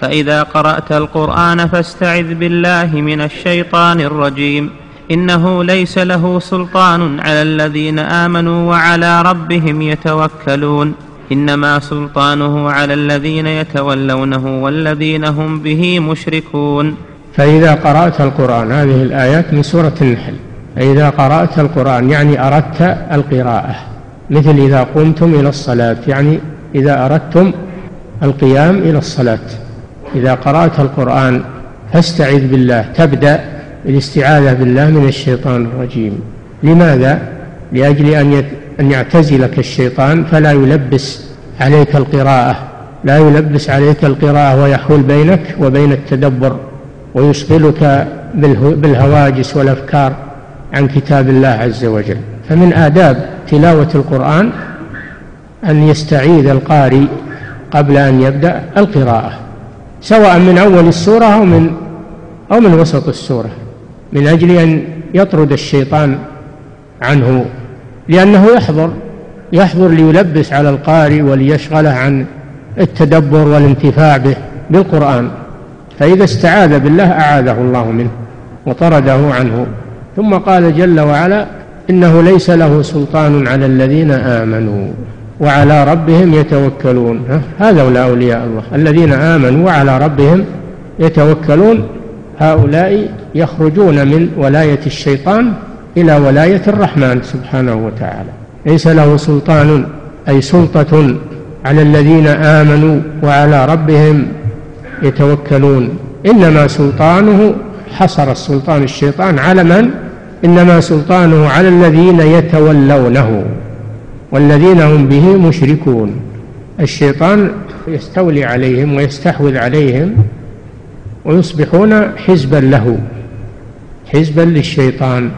فإذا قرأت القرآن فاستعذ بالله من الشيطان الرجيم. إنه ليس له سلطان على الذين آمنوا وعلى ربهم يتوكلون. إنما سلطانه على الذين يتولونه والذين هم به مشركون. فإذا قرأت القرآن هذه الآيات من سورة النحل. فإذا قرأت القرآن يعني أردت القراءة. مثل إذا قمتم إلى الصلاة يعني إذا أردتم القيام إلى الصلاة. إذا قرأت القرآن فاستعذ بالله تبدأ بالاستعاذة بالله من الشيطان الرجيم. لماذا؟ لأجل أن أن يعتزلك الشيطان فلا يلبس عليك القراءة لا يلبس عليك القراءة ويحول بينك وبين التدبر ويشغلك بالهواجس والأفكار عن كتاب الله عز وجل. فمن آداب تلاوة القرآن أن يستعيذ القارئ قبل أن يبدأ القراءة سواء من أول السورة أو من أو من وسط السورة من أجل أن يطرد الشيطان عنه لأنه يحضر يحضر ليلبس على القارئ وليشغله عن التدبر والانتفاع به بالقرآن فإذا استعاذ بالله أعاذه الله منه وطرده عنه. ثم قال جل وعلا إنه ليس له سلطان على الذين آمنوا وعلى ربهم يتوكلون. هؤلاء أولياء الله. الذين آمنوا وعلى ربهم يتوكلون. هؤلاء يخرجون من ولاية الشيطان إلى ولاية الرحمن سبحانه وتعالى. ليس له سلطان أي سلطة على الذين آمنوا وعلى ربهم يتوكلون. إنما سلطانه حصر السلطان الشيطان على من؟ إنما سلطانه على الذين يتولونه والذين هم به مشركون. الشيطان يستولي عليهم ويستحوذ عليهم ويصبحون حزبا له حزبا للشيطان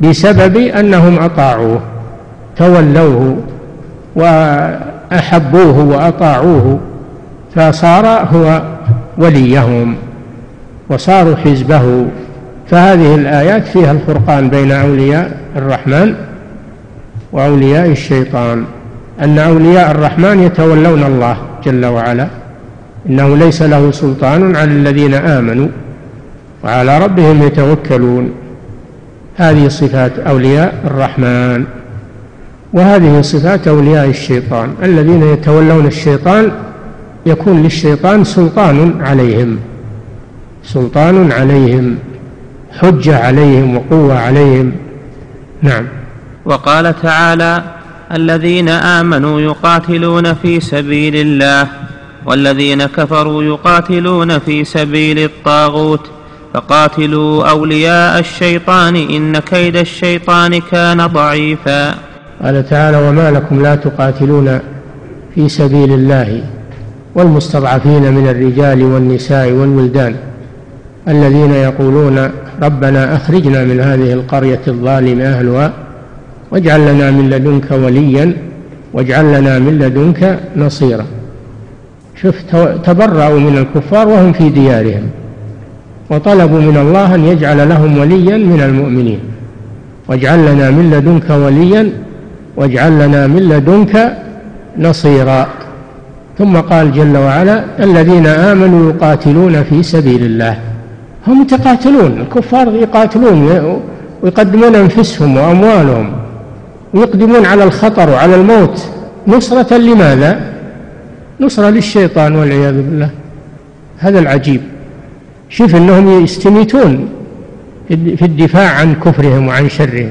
بسبب أنهم أطاعوه تولوه وأحبوه وأطاعوه فصار هو وليهم وصاروا حزبه. فهذه الآيات فيها الفرقان بين أولياء الرحمن وأولياء الشيطان. أن أولياء الرحمن يتولون الله جل وعلا. إنه ليس له سلطان على الذين آمنوا وعلى ربهم يتوكلون. هذه صفات أولياء الرحمن. وهذه صفات أولياء الشيطان. الذين يتولون الشيطان يكون للشيطان سلطان عليهم. سلطان عليهم. حجة عليهم وقوة عليهم. نعم. وقال تعالى الذين آمنوا يقاتلون في سبيل الله والذين كفروا يقاتلون في سبيل الطاغوت. فقاتلوا أولياء الشيطان إن كيد الشيطان كان ضعيفا. قال تعالى وما لكم لا تقاتلون في سبيل الله والمستضعفين من الرجال والنساء والولدان الذين يقولون ربنا أخرجنا من هذه القرية الظالم أهلها واجعل لنا من لدنك وليا واجعل لنا من لدنك نصيرا. شوف تبرأوا من الكفار وهم في ديارهم وطلبوا من الله أن يجعل لهم وليا من المؤمنين. واجعل لنا من لدنك وليا واجعل لنا من لدنك نصيرا. ثم قال جل وعلا الذين آمنوا يقاتلون في سبيل الله. هم يتقاتلون الكفار يقاتلون ويقدمون أنفسهم وأموالهم ويقدمون على الخطر وعلى الموت. نصرة لماذا؟ نصرة للشيطان والعياذ بالله. هذا العجيب. شوف أنهم يستميتون في الدفاع عن كفرهم وعن شرهم.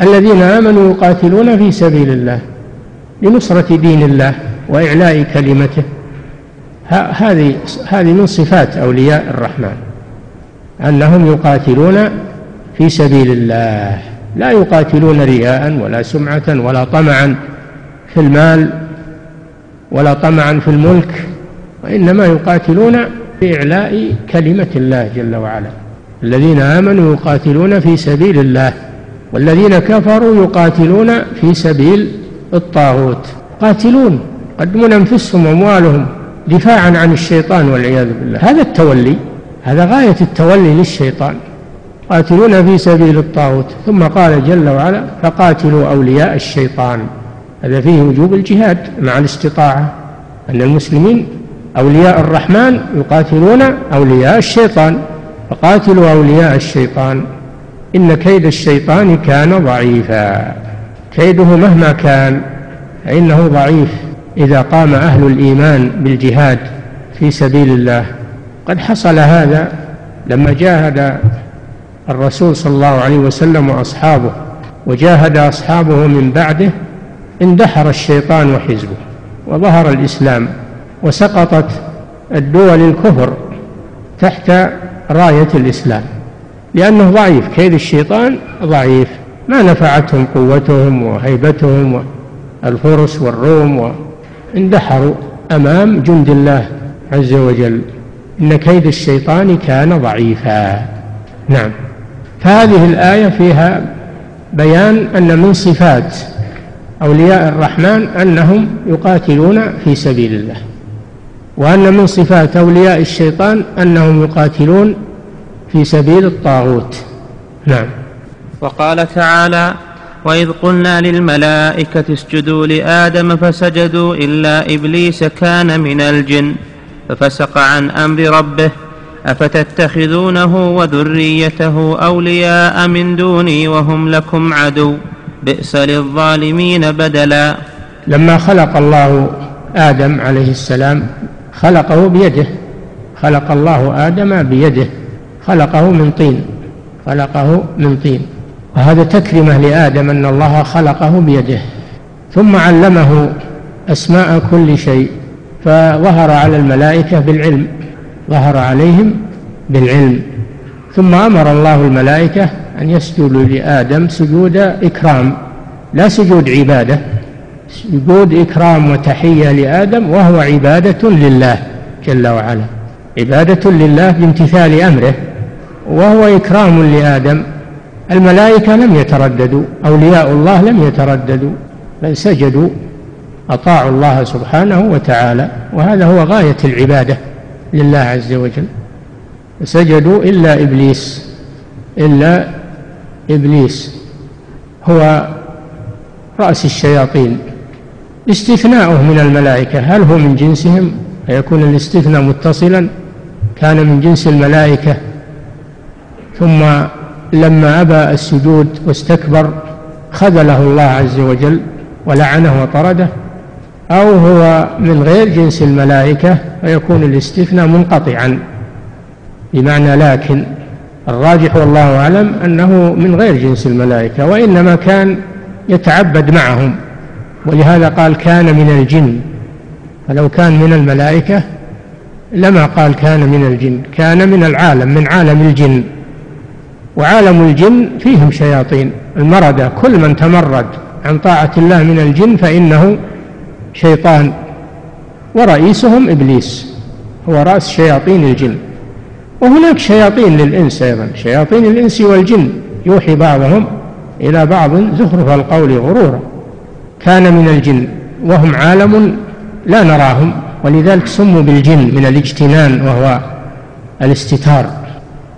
الذين آمنوا يقاتلون في سبيل الله لنصرة دين الله وإعلاء كلمته. هذه هذه من صفات أولياء الرحمن. أنهم يقاتلون في سبيل الله لا يقاتلون رياء ولا سمعة ولا طمعا في المال ولا طمعا في الملك وإنما يقاتلون بإعلاء كلمة الله جل وعلا. الذين آمنوا يقاتلون في سبيل الله والذين كفروا يقاتلون في سبيل الطاغوت. قاتلون يقدمون أنفسهم وأموالهم دفاعا عن الشيطان والعياذ بالله. هذا التولي هذا غاية التولي للشيطان. قاتلون في سبيل الطاغوت. ثم قال جل وعلا فقاتلوا أولياء الشيطان. هذا فيه وجوب الجهاد مع الاستطاعة. أن المسلمين أولياء الرحمن يقاتلون أولياء الشيطان. فقاتلوا أولياء الشيطان. إن كيد الشيطان كان ضعيفا. كيده مهما كان فإنه ضعيف. إذا قام أهل الإيمان بالجهاد في سبيل الله قد حصل هذا لما جاهد الرسول صلى الله عليه وسلم وأصحابه وجاهد أصحابه من بعده اندحر الشيطان وحزبه وظهر الإسلام وسقطت الدول الكفر تحت راية الإسلام لأنه ضعيف كيد الشيطان ضعيف ما نفعتهم قوتهم وهيبتهم الفرس والروم واندحروا أمام جند الله عز وجل. إن كيد الشيطان كان ضعيفا. نعم. فهذه الآية فيها بيان أن من صفات أولياء الرحمن أنهم يقاتلون في سبيل الله وأن من صفات أولياء الشيطان أنهم يقاتلون في سبيل الطاغوت. نعم. وقال تعالى وإذ قلنا للملائكة اسجدوا لآدم فسجدوا إلا إبليس كان من الجن. ففسق عن أمر ربه أفتتخذونه وذريته أولياء من دوني وهم لكم عدو بئس للظالمين بدلا. لما خلق الله آدم عليه السلام خلقه بيده خلق الله آدم بيده خلقه من طين خلقه من طين. وهذا تكرمه لآدم أن الله خلقه بيده. ثم علمه أسماء كل شيء. فظهر على الملائكة بالعلم ظهر عليهم بالعلم. ثم أمر الله الملائكة أن يسجدوا لآدم سجود إكرام لا سجود عبادة سجود إكرام وتحية لآدم وهو عبادة لله جل وعلا عبادة لله بامتثال أمره وهو إكرام لآدم. الملائكة لم يترددوا أولياء الله لم يترددوا بل سجدوا أطاعوا الله سبحانه وتعالى وهذا هو غاية العبادة لله عز وجل. سجدوا إلا إبليس إلا إبليس هو رأس الشياطين. استثناؤه من الملائكة هل هو من جنسهم؟ فيكون الاستثناء متصلا كان من جنس الملائكة. ثم لما أبى السجود واستكبر خذله الله عز وجل ولعنه وطرده. أو هو من غير جنس الملائكة فيكون الاستثناء منقطعا. بمعنى لكن الراجح والله أعلم أنه من غير جنس الملائكة وإنما كان يتعبد معهم. ولهذا قال كان من الجن. فلو كان من الملائكة لما قال كان من الجن؟ كان من العالم من عالم الجن. وعالم الجن فيهم شياطين. المردة كل من تمرد عن طاعة الله من الجن فإنه شيطان ورئيسهم إبليس هو رأس شياطين الجن. وهناك شياطين للإنس أيضا. شياطين الإنس والجن يوحي بعضهم إلى بعض زخرف القول غرورا. كان من الجن وهم عالم لا نراهم ولذلك سموا بالجن من الاجتنان وهو الاستتار.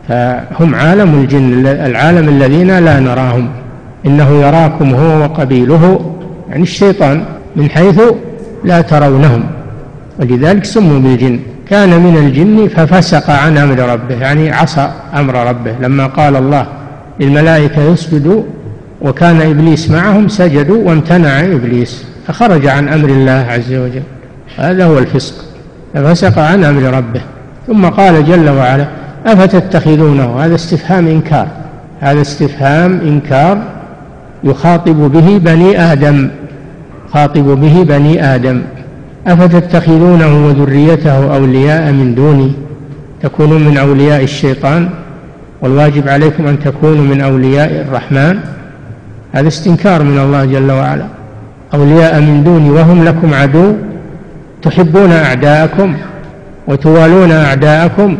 فهم عالم الجن العالم الذين لا نراهم. إنه يراكم هو وقبيله يعني الشيطان من حيث لا ترونهم. ولذلك سموا بالجن. كان من الجن ففسق عن أمر ربه يعني عصى أمر ربه. لما قال الله للملائكة يسجدوا وكان إبليس معهم سجدوا وامتنع إبليس فخرج عن أمر الله عز وجل. هذا هو الفسق. ففسق عن أمر ربه. ثم قال جل وعلا أفتتخذونه؟ هذا استفهام إنكار. هذا استفهام إنكار يخاطب به بني آدم. خاطب به بني آدم أفتتخذونه وذريته أولياء من دوني؟ تكونون من أولياء الشيطان؟ والواجب عليكم أن تكونوا من أولياء الرحمن؟ هذا استنكار من الله جل وعلا. أولياء من دوني وهم لكم عدو؟ تحبون أعداءكم وتوالون أعداءكم؟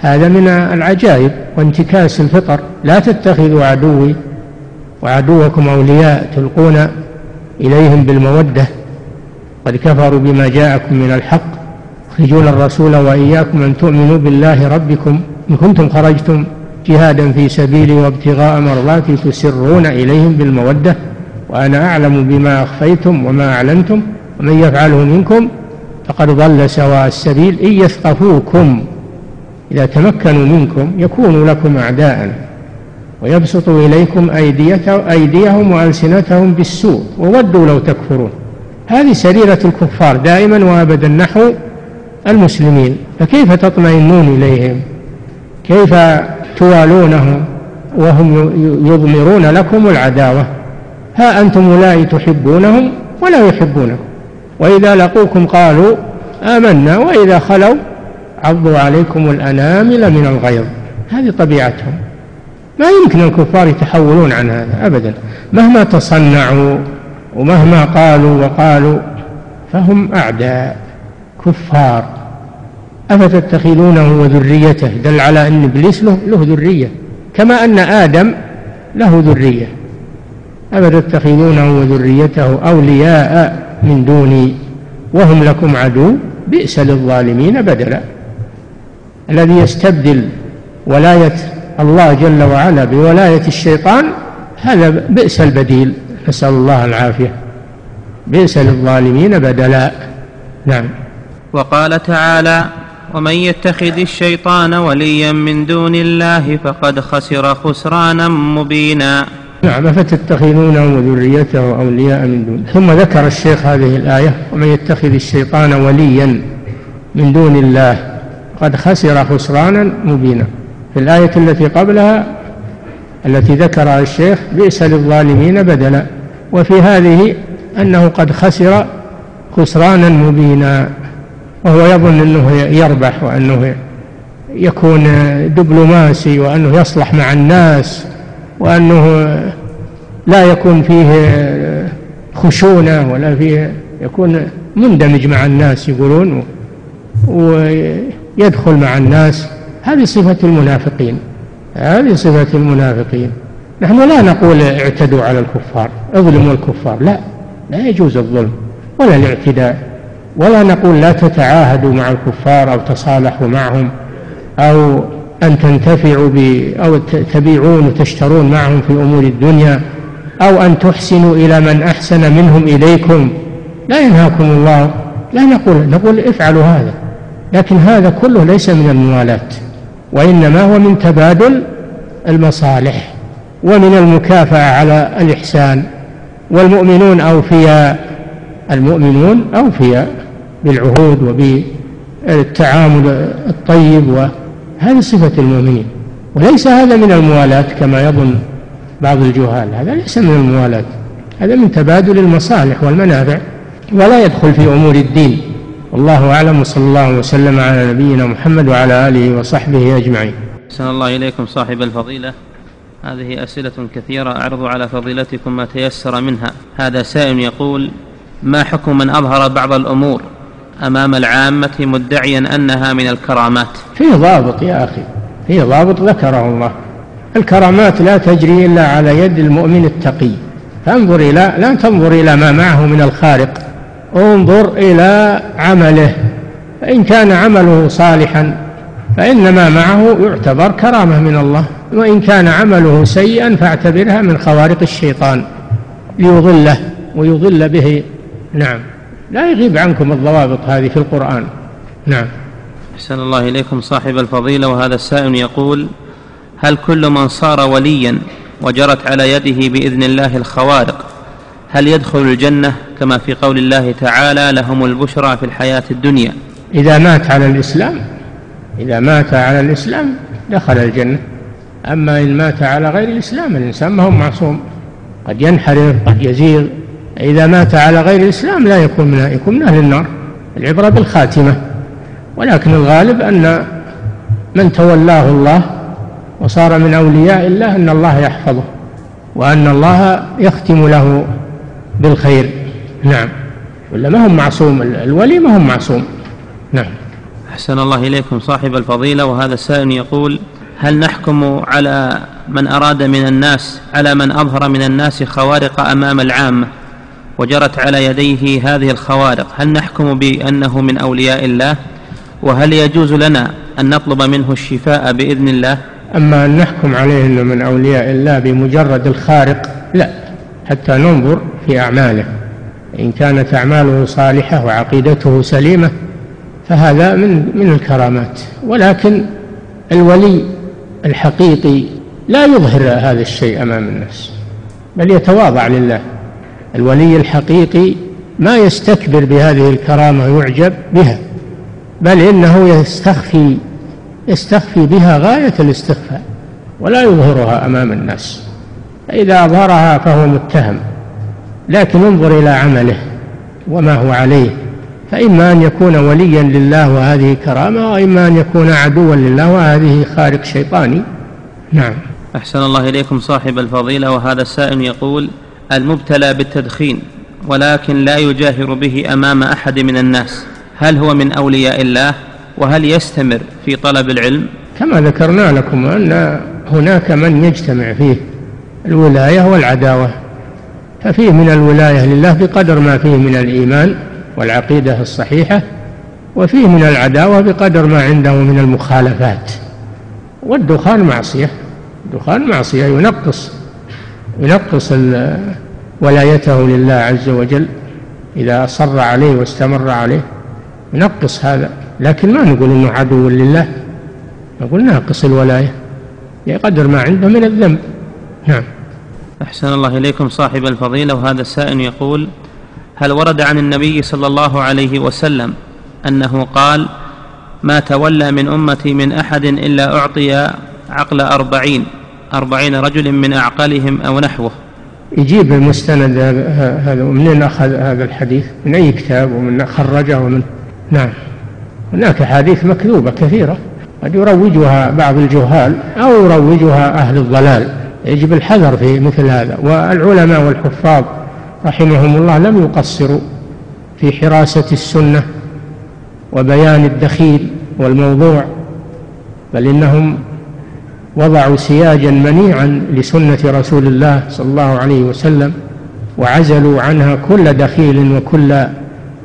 هذا من العجائب وانتكاس الفطر. لا تتخذوا عدوي وعدوكم أولياء تلقون إليهم بالمودة قد كفروا بما جاءكم من الحق يخرجون الرسول وإياكم أن تؤمنوا بالله ربكم إن كنتم خرجتم جهادا في سبيلي وابتغاء مرضاتي تسرون إليهم بالمودة وأنا أعلم بما أخفيتم وما أعلنتم ومن يفعله منكم فقد ضل سواء السبيل إن يثقفوكم إذا تمكنوا منكم يكونوا لكم أعداء ويبسطوا إليكم أيديهم وألسنتهم بالسوء وودوا لو تكفرون. هذه سريرة الكفار دائما وأبدا نحو المسلمين. فكيف تطمئنون إليهم؟ كيف توالونهم وهم يضمرون لكم العداوة؟ ها أنتم أولئك تحبونهم ولا يحبونكم. وإذا لقوكم قالوا آمنا وإذا خلوا عضوا عليكم الأنامل من الغيظ. هذه طبيعتهم. ما يمكن الكفار يتحولون عن هذا أبدا. مهما تصنعوا ومهما قالوا وقالوا فهم أعداء كفار. أفتتخذونه وذريته؟ دل على أن إبليس له, له ذرية. كما أن آدم له ذرية. أفتتخذونه وذريته أولياء من دوني وهم لكم عدو؟ بئس للظالمين بدلا. الذي يستبدل ولاية الله جل وعلا بولاية الشيطان هذا بئس البديل. نسأل الله العافية. بئس للظالمين بدلا نعم. وقال تعالى ومن يتخذ الشيطان وليا من دون الله فقد خسر خسرانا مبينا. نعم فتتخذونه وذريته أولياء من دون ثم ذكر الشيخ هذه الآية ومن يتخذ الشيطان وليا من دون الله قد خسر خسرانا مبينا. في الآية التي قبلها التي ذكرها الشيخ بئس للظالمين بدلا وفي هذه أنه قد خسر خسرانا مبينا وهو يظن أنه يربح وأنه يكون دبلوماسي وأنه يصلح مع الناس وأنه لا يكون فيه خشونة ولا فيه يكون مندمج مع الناس يقولون ويدخل مع الناس. هذه صفة المنافقين هذه صفة المنافقين. نحن لا نقول اعتدوا على الكفار اظلموا الكفار لا لا يجوز الظلم ولا الاعتداء. ولا نقول لا تتعاهدوا مع الكفار أو تصالحوا معهم أو أن تنتفعوا ب أو تبيعون وتشترون معهم في أمور الدنيا أو أن تحسنوا إلى من أحسن منهم إليكم. لا ينهاكم الله لا نقول نقول افعلوا هذا لكن هذا كله ليس من الموالاة وإنما هو من تبادل المصالح ومن المكافأة على الإحسان. والمؤمنون أوفياء المؤمنون أوفياء بالعهود وبالتعامل الطيب وهذه صفة المؤمنين. وليس هذا من الموالاة كما يظن بعض الجهال. هذا ليس من الموالاة هذا من تبادل المصالح والمنافع. ولا يدخل في أمور الدين. والله أعلم وصلى الله وسلم على نبينا محمد وعلى آله وصحبه أجمعين. أحسن الله إليكم صاحب الفضيلة. هذه أسئلة كثيرة أعرض على فضيلتكم ما تيسر منها. هذا سائل يقول ما حكم من أظهر بعض الأمور أمام العامة مدعيا أنها من الكرامات؟ في ضابط يا أخي في ضابط ذكره الله. الكرامات لا تجري إلا على يد المؤمن التقي. فانظر إلى لا تنظر إلى ما معه من الخارق. انظر إلى عمله. فإن كان عمله صالحا فإن ما معه يعتبر كرامة من الله. وإن كان عمله سيئا فاعتبرها من خوارق الشيطان. ليضله ويضل به. نعم. لا يغيب عنكم الضوابط هذه في القرآن. نعم. أحسن الله إليكم صاحب الفضيلة. وهذا السائل يقول هل كل من صار وليا وجرت على يده بإذن الله الخوارق هل يدخل الجنة كما في قول الله تعالى لهم البشرى في الحياة الدنيا؟ إذا مات على الإسلام إذا مات على الإسلام دخل الجنة. أما إن مات على غير الإسلام الإنسان ما هو معصوم. قد ينحرف قد يزيغ. إذا مات على غير الإسلام لا يكون من يكون من أهل النار. العبرة بالخاتمة. ولكن الغالب أن من تولاه الله وصار من أولياء الله أن الله يحفظه وأن الله يختم له بالخير. نعم. ولا ما هم معصوم؟ الولي ما هم معصوم. نعم. أحسن الله إليكم صاحب الفضيلة وهذا السائل يقول هل نحكم على من أراد من الناس على من أظهر من الناس خوارق أمام العامة وجرت على يديه هذه الخوارق؟ هل نحكم بأنه من أولياء الله؟ وهل يجوز لنا أن نطلب منه الشفاء بإذن الله؟ أما أن نحكم عليه أنه من أولياء الله بمجرد الخارق لا. حتى ننظر في أعماله. إن كانت أعماله صالحة وعقيدته سليمة فهذا من من الكرامات. ولكن الولي الحقيقي لا يظهر هذا الشيء أمام الناس بل يتواضع لله. الولي الحقيقي ما يستكبر بهذه الكرامة ويعجب بها بل إنه يستخفي يستخفي بها غاية الاستخفاء ولا يظهرها أمام الناس. فإذا أظهرها فهو متهم لكن انظر إلى عمله وما هو عليه. فإما أن يكون وليا لله وهذه كرامة وإما أن يكون عدوا لله وهذه خارق شيطاني. نعم. أحسن الله إليكم صاحب الفضيلة وهذا السائل يقول المبتلى بالتدخين ولكن لا يجاهر به أمام أحد من الناس. هل هو من أولياء الله؟ وهل يستمر في طلب العلم؟ كما ذكرنا لكم أن هناك من يجتمع فيه. الولاية والعداوة. ففيه من الولاية لله بقدر ما فيه من الإيمان والعقيدة الصحيحة وفيه من العداوة بقدر ما عنده من المخالفات. والدخان معصية الدخان معصية ينقص ينقص ولايته لله عز وجل. إذا أصر عليه واستمر عليه ينقص هذا. لكن ما نقول إنه عدو لله؟ نقول ناقص الولاية. بقدر ما عنده من الذنب. نعم. أحسن الله إليكم صاحب الفضيلة وهذا السائل يقول هل ورد عن النبي صلى الله عليه وسلم أنه قال ما تولى من أمتي من أحد إلا أعطي عقل أربعين أربعين رجل من أعقلهم أو نحوه يجيب المستند هذا ومن أخذ هذا الحديث؟ من أي كتاب؟ ومن خرجه؟ ومن نعم. هناك أحاديث مكذوبة كثيرة قد يروجها بعض الجهال أو يروجها أهل الضلال. يجب الحذر في مثل هذا. والعلماء والحفاظ رحمهم الله لم يقصروا في حراسة السنة وبيان الدخيل والموضوع بل إنهم وضعوا سياجا منيعا لسنة رسول الله صلى الله عليه وسلم وعزلوا عنها كل دخيل وكل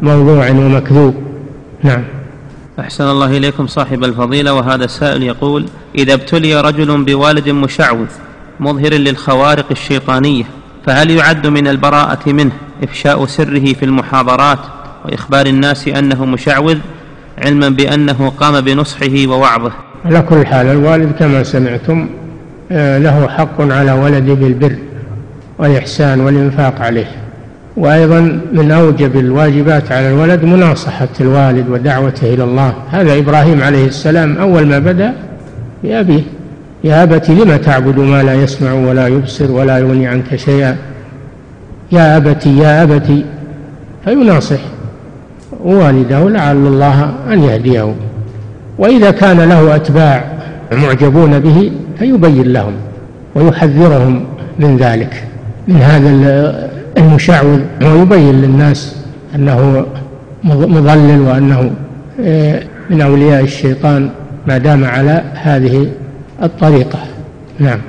موضوع ومكذوب. نعم. أحسن الله إليكم صاحب الفضيلة وهذا السائل يقول إذا ابتلي رجل بوالد مشعوذ مظهر للخوارق الشيطانية فهل يعد من البراءة منه إفشاء سره في المحاضرات وإخبار الناس أنه مشعوذ علما بأنه قام بنصحه ووعظه؟ على كل حال الوالد كما سمعتم آه، له حق على ولده بالبر والإحسان والإنفاق عليه. وأيضا من أوجب الواجبات على الولد مناصحة الوالد ودعوته إلى الله. هذا إبراهيم عليه السلام أول ما بدأ بأبيه. يا أبت لم تعبد ما لا يسمع ولا يبصر ولا يغني عنك شيئا؟ يا أبت يا أبت فيناصح والده لعل الله أن يهديه. وإذا كان له أتباع معجبون به فيبين لهم ويحذرهم من ذلك من هذا المشعوذ. ويبين للناس أنه مضلل وأنه آه، من أولياء الشيطان ما دام على هذه الطريقة. نعم.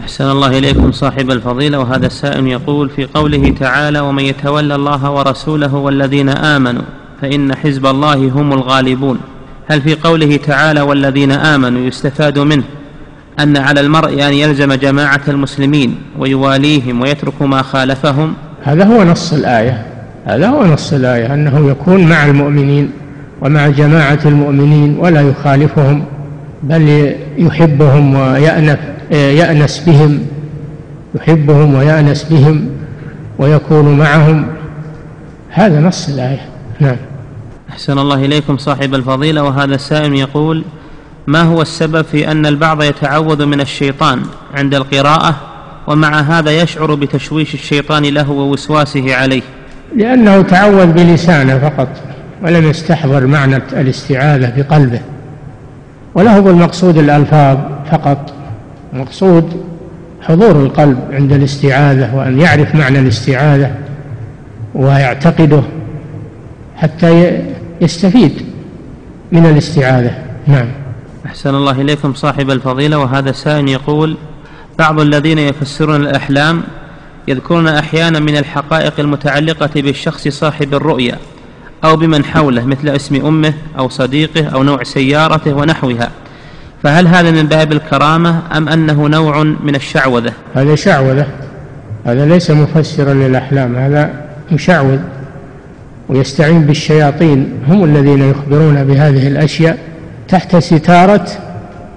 أحسن الله إليكم صاحب الفضيلة وهذا السائل يقول في قوله تعالى ومن يتولى الله ورسوله والذين آمنوا فإن حزب الله هم الغالبون. هل في قوله تعالى والذين آمنوا يستفاد منه أن على المرء أن يلزم جماعة المسلمين ويواليهم ويترك ما خالفهم؟ هذا هو نص الآية. هذا هو نص الآية أنه يكون مع المؤمنين ومع جماعة المؤمنين ولا يخالفهم. بل يحبهم ويأنف يأنس بهم. يحبهم ويأنس بهم ويكون معهم. هذا نص الآية. نعم. أحسن الله إليكم صاحب الفضيلة. وهذا السائل يقول ما هو السبب في أن البعض يتعوذ من الشيطان عند القراءة؟ ومع هذا يشعر بتشويش الشيطان له ووسواسه عليه. لأنه تعوذ بلسانه فقط ولم يستحضر معنى الاستعاذة بقلبه. وله بالمقصود الألفاظ فقط. المقصود حضور القلب عند الاستعاذة وأن يعرف معنى الاستعاذة ويعتقده حتى يستفيد من الاستعاذة. نعم. أحسن الله إليكم صاحب الفضيلة وهذا سائل يقول بعض الذين يفسرون الأحلام يذكرون أحيانا من الحقائق المتعلقة بالشخص صاحب الرؤيا أو بمن حوله مثل اسم أمه أو صديقه أو نوع سيارته ونحوها. فهل هذا من باب الكرامة أم أنه نوع من الشعوذة؟ هذا شعوذة. هذا ليس مفسرا للأحلام هذا مشعوذ. ويستعين بالشياطين هم الذين يخبرون بهذه الأشياء تحت ستارة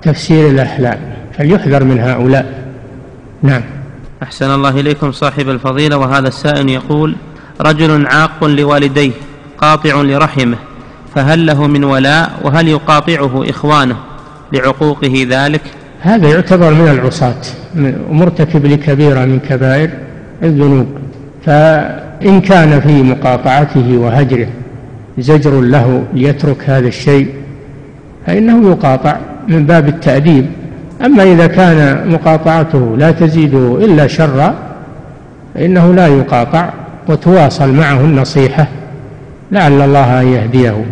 تفسير الأحلام. فليحذر من هؤلاء. نعم. أحسن الله إليكم صاحب الفضيلة وهذا السائل يقول رجل عاق لوالديه قاطع لرحمه فهل له من ولاء؟ وهل يقاطعه إخوانه لعقوقه ذلك؟ هذا يعتبر من العصاة مرتكب لكبيرة من كبائر الذنوب. فإن كان في مقاطعته وهجره زجر له ليترك هذا الشيء فإنه يقاطع من باب التأديب. أما إذا كان مقاطعته لا تزيده إلا شرا فإنه لا يقاطع وتواصل معه النصيحة لعل الله أن يهديه.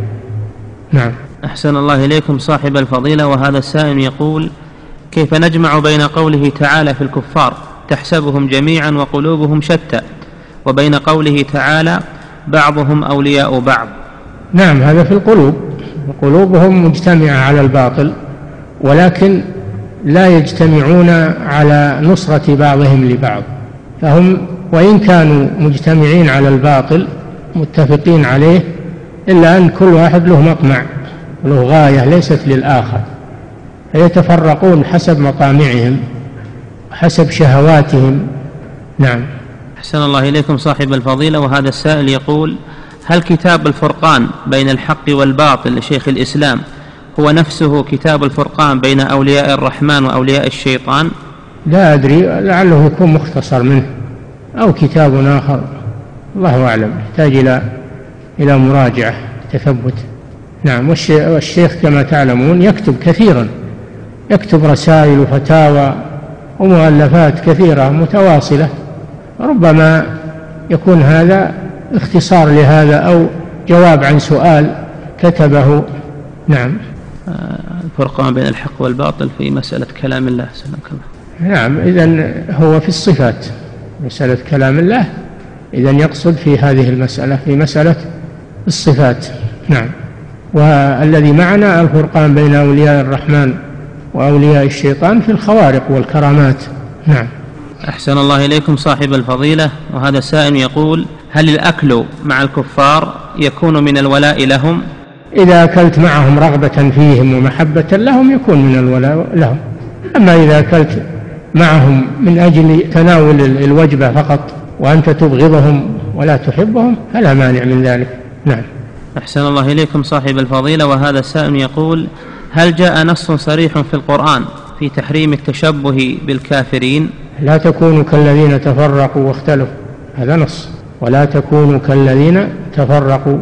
نعم. أحسن الله إليكم صاحب الفضيلة وهذا السائل يقول كيف نجمع بين قوله تعالى في الكفار تحسبهم جميعا وقلوبهم شتى وبين قوله تعالى بعضهم أولياء بعض؟ نعم هذا في القلوب. قلوبهم مجتمعة على الباطل ولكن لا يجتمعون على نصرة بعضهم لبعض. فهم وإن كانوا مجتمعين على الباطل متفقين عليه إلا أن كل واحد له مطمع له غاية ليست للآخر فيتفرقون حسب مطامعهم حسب شهواتهم. نعم. أحسن الله إليكم صاحب الفضيلة وهذا السائل يقول هل كتاب الفرقان بين الحق والباطل لشيخ الإسلام هو نفسه كتاب الفرقان بين أولياء الرحمن وأولياء الشيطان؟ لا أدري لعله يكون مختصر منه أو كتاب آخر. الله أعلم. يحتاج إلى إلى مراجعة تثبت. نعم والشيخ كما تعلمون يكتب كثيرا. يكتب رسائل وفتاوى ومؤلفات كثيرة متواصلة. ربما يكون هذا اختصار لهذا أو جواب عن سؤال كتبه. نعم. الفرقان بين الحق والباطل في مسألة كلام الله. سلامك الله نعم إذا هو في الصفات. مسألة كلام الله إذا يقصد في هذه المسألة في مسألة الصفات. نعم. والذي معنا الفرقان بين أولياء الرحمن وأولياء الشيطان في الخوارق والكرامات. نعم. أحسن الله إليكم صاحب الفضيلة. وهذا السائل يقول هل الأكل مع الكفار يكون من الولاء لهم؟ إذا أكلت معهم رغبة فيهم ومحبة لهم يكون من الولاء لهم. أما إذا أكلت معهم من أجل تناول الوجبة فقط وأنت تبغضهم ولا تحبهم فلا مانع من ذلك. نعم. أحسن الله إليكم صاحب الفضيلة وهذا السائل يقول هل جاء نص صريح في القرآن في تحريم التشبه بالكافرين؟ لا تكونوا كالذين تفرقوا واختلفوا هذا نص. ولا تكونوا كالذين تفرقوا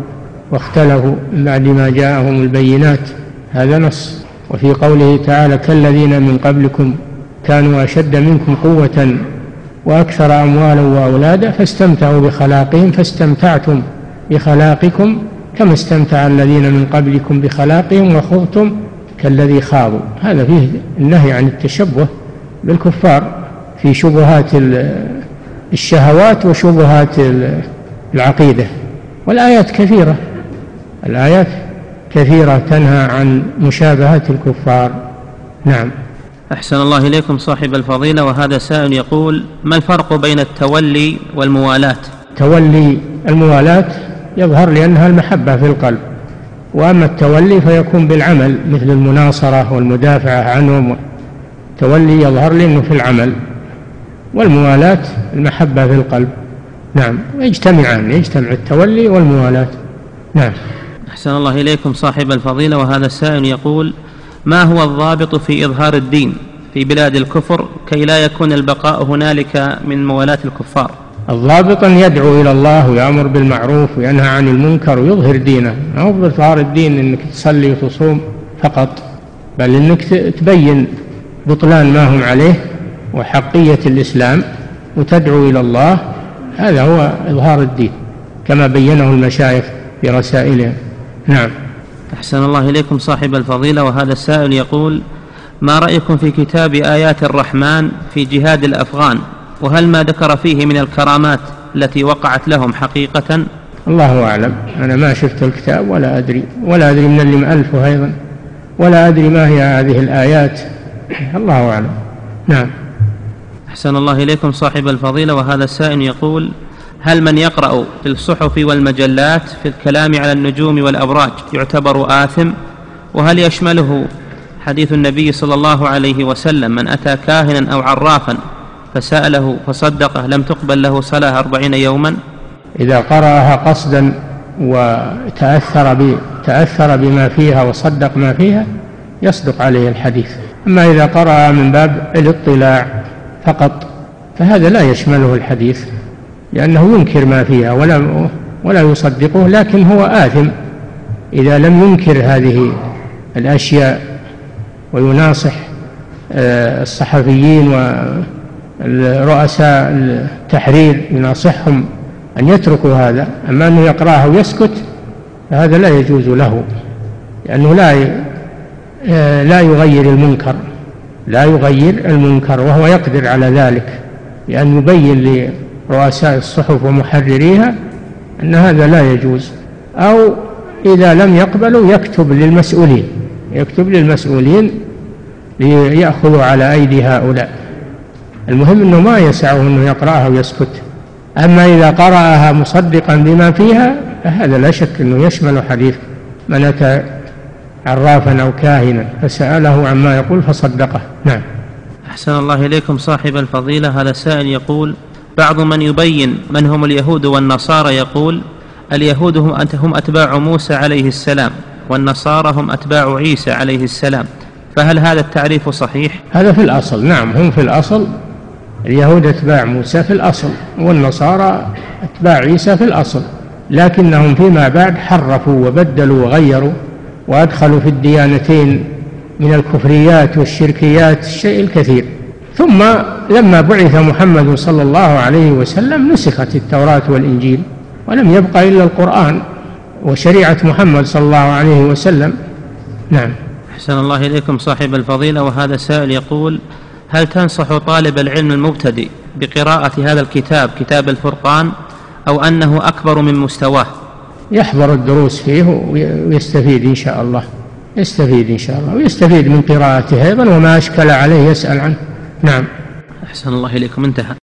واختلفوا بعد ما جاءهم البينات هذا نص. وفي قوله تعالى كالذين من قبلكم كانوا أشد منكم قوة وأكثر أموالا وأولادا فاستمتعوا بخلاقهم فاستمتعتم بخلاقكم كما استمتع الذين من قبلكم بخلاقهم وخضتم كالذي خاضوا. هذا فيه النهي عن التشبه بالكفار في شبهات الشهوات وشبهات العقيدة. والآيات كثيرة. الآيات كثيرة تنهى عن مشابهة الكفار. نعم. أحسن الله إليكم صاحب الفضيلة وهذا سائل يقول ما الفرق بين التولي والموالاة؟ تولي الموالاة يظهر لأنها المحبة في القلب وأما التولي فيكون بالعمل مثل المناصرة والمدافعة عنهم. التولي يظهر لأنه في العمل والموالاة المحبة في القلب. نعم يجتمعان يجتمع التولي والموالاة. نعم. أحسن الله إليكم صاحب الفضيلة وهذا السائل يقول ما هو الضابط في إظهار الدين في بلاد الكفر كي لا يكون البقاء هنالك من موالاة الكفار؟ الضابط أن يدعو إلى الله ويأمر بالمعروف وينهى عن المنكر ويظهر دينه. ما هو بإظهار الدين أنك تصلي وتصوم فقط بل أنك تبين بطلان ما هم عليه وحقية الإسلام وتدعو إلى الله. هذا هو إظهار الدين كما بينه المشايخ في رسائلهم. نعم. أحسن الله إليكم صاحب الفضيلة وهذا السائل يقول ما رأيكم في كتاب آيات الرحمن في جهاد الأفغان؟ وهل ما ذكر فيه من الكرامات التي وقعت لهم حقيقة؟ الله أعلم. أنا ما شفت الكتاب ولا أدري ولا أدري من اللي مألفه أيضا ولا أدري ما هي هذه الآيات. الله أعلم. نعم. أحسن الله إليكم صاحب الفضيلة وهذا السائل يقول هل من يقرأ في الصحف والمجلات في الكلام على النجوم والأبراج يعتبر آثم؟ وهل يشمله حديث النبي صلى الله عليه وسلم من أتى كاهنا أو عرافا فسأله فصدقه لم تقبل له صلاة أربعين يوما؟ إذا قرأها قصدا وتأثر تأثر بما فيها وصدق ما فيها يصدق عليه الحديث. أما إذا قرأ من باب الاطلاع فقط فهذا لا يشمله الحديث. لأنه ينكر ما فيها ولا ولا يصدقه لكن هو آثم إذا لم ينكر هذه الأشياء ويناصح آه، الصحفيين ورؤساء التحرير يناصحهم أن يتركوا هذا. أما أنه يقرأها ويسكت فهذا لا يجوز له لأنه لا آه، لا يغير المنكر لا يغير المنكر وهو يقدر على ذلك بأن يبين لرؤساء الصحف ومحرريها أن هذا لا يجوز أو إذا لم يقبلوا يكتب للمسؤولين يكتب للمسؤولين ليأخذوا على أيدي هؤلاء. المهم أنه ما يسعه أنه يقرأها ويسكت. أما إذا قرأها مصدقا بما فيها فهذا لا شك أنه يشمل حديث من أتى عرافا أو كاهنا فسأله عما يقول فصدقه. نعم. أحسن الله إليكم صاحب الفضيلة. هذا سائل يقول بعض من يبين من هم اليهود والنصارى يقول اليهود هم هم أتباع موسى عليه السلام والنصارى هم أتباع عيسى عليه السلام. فهل هذا التعريف صحيح؟ هذا في الأصل نعم هم في الأصل. اليهود أتباع موسى في الأصل والنصارى أتباع عيسى في الأصل. لكنهم فيما بعد حرفوا وبدلوا وغيروا وأدخلوا في الديانتين من الكفريات والشركيات الشيء الكثير. ثم لما بعث محمد صلى الله عليه وسلم نسخت التوراة والإنجيل ولم يبق إلا القرآن وشريعة محمد صلى الله عليه وسلم. نعم. أحسن الله إليكم صاحب الفضيلة وهذا سائل يقول هل تنصح طالب العلم المبتدئ بقراءة هذا الكتاب كتاب الفرقان أو أنه أكبر من مستواه؟ يحضر الدروس فيه ويستفيد إن شاء الله. يستفيد إن شاء الله ويستفيد من قراءته أيضا وما أشكل عليه يسأل عنه. نعم. أحسن الله إليكم. انتهى.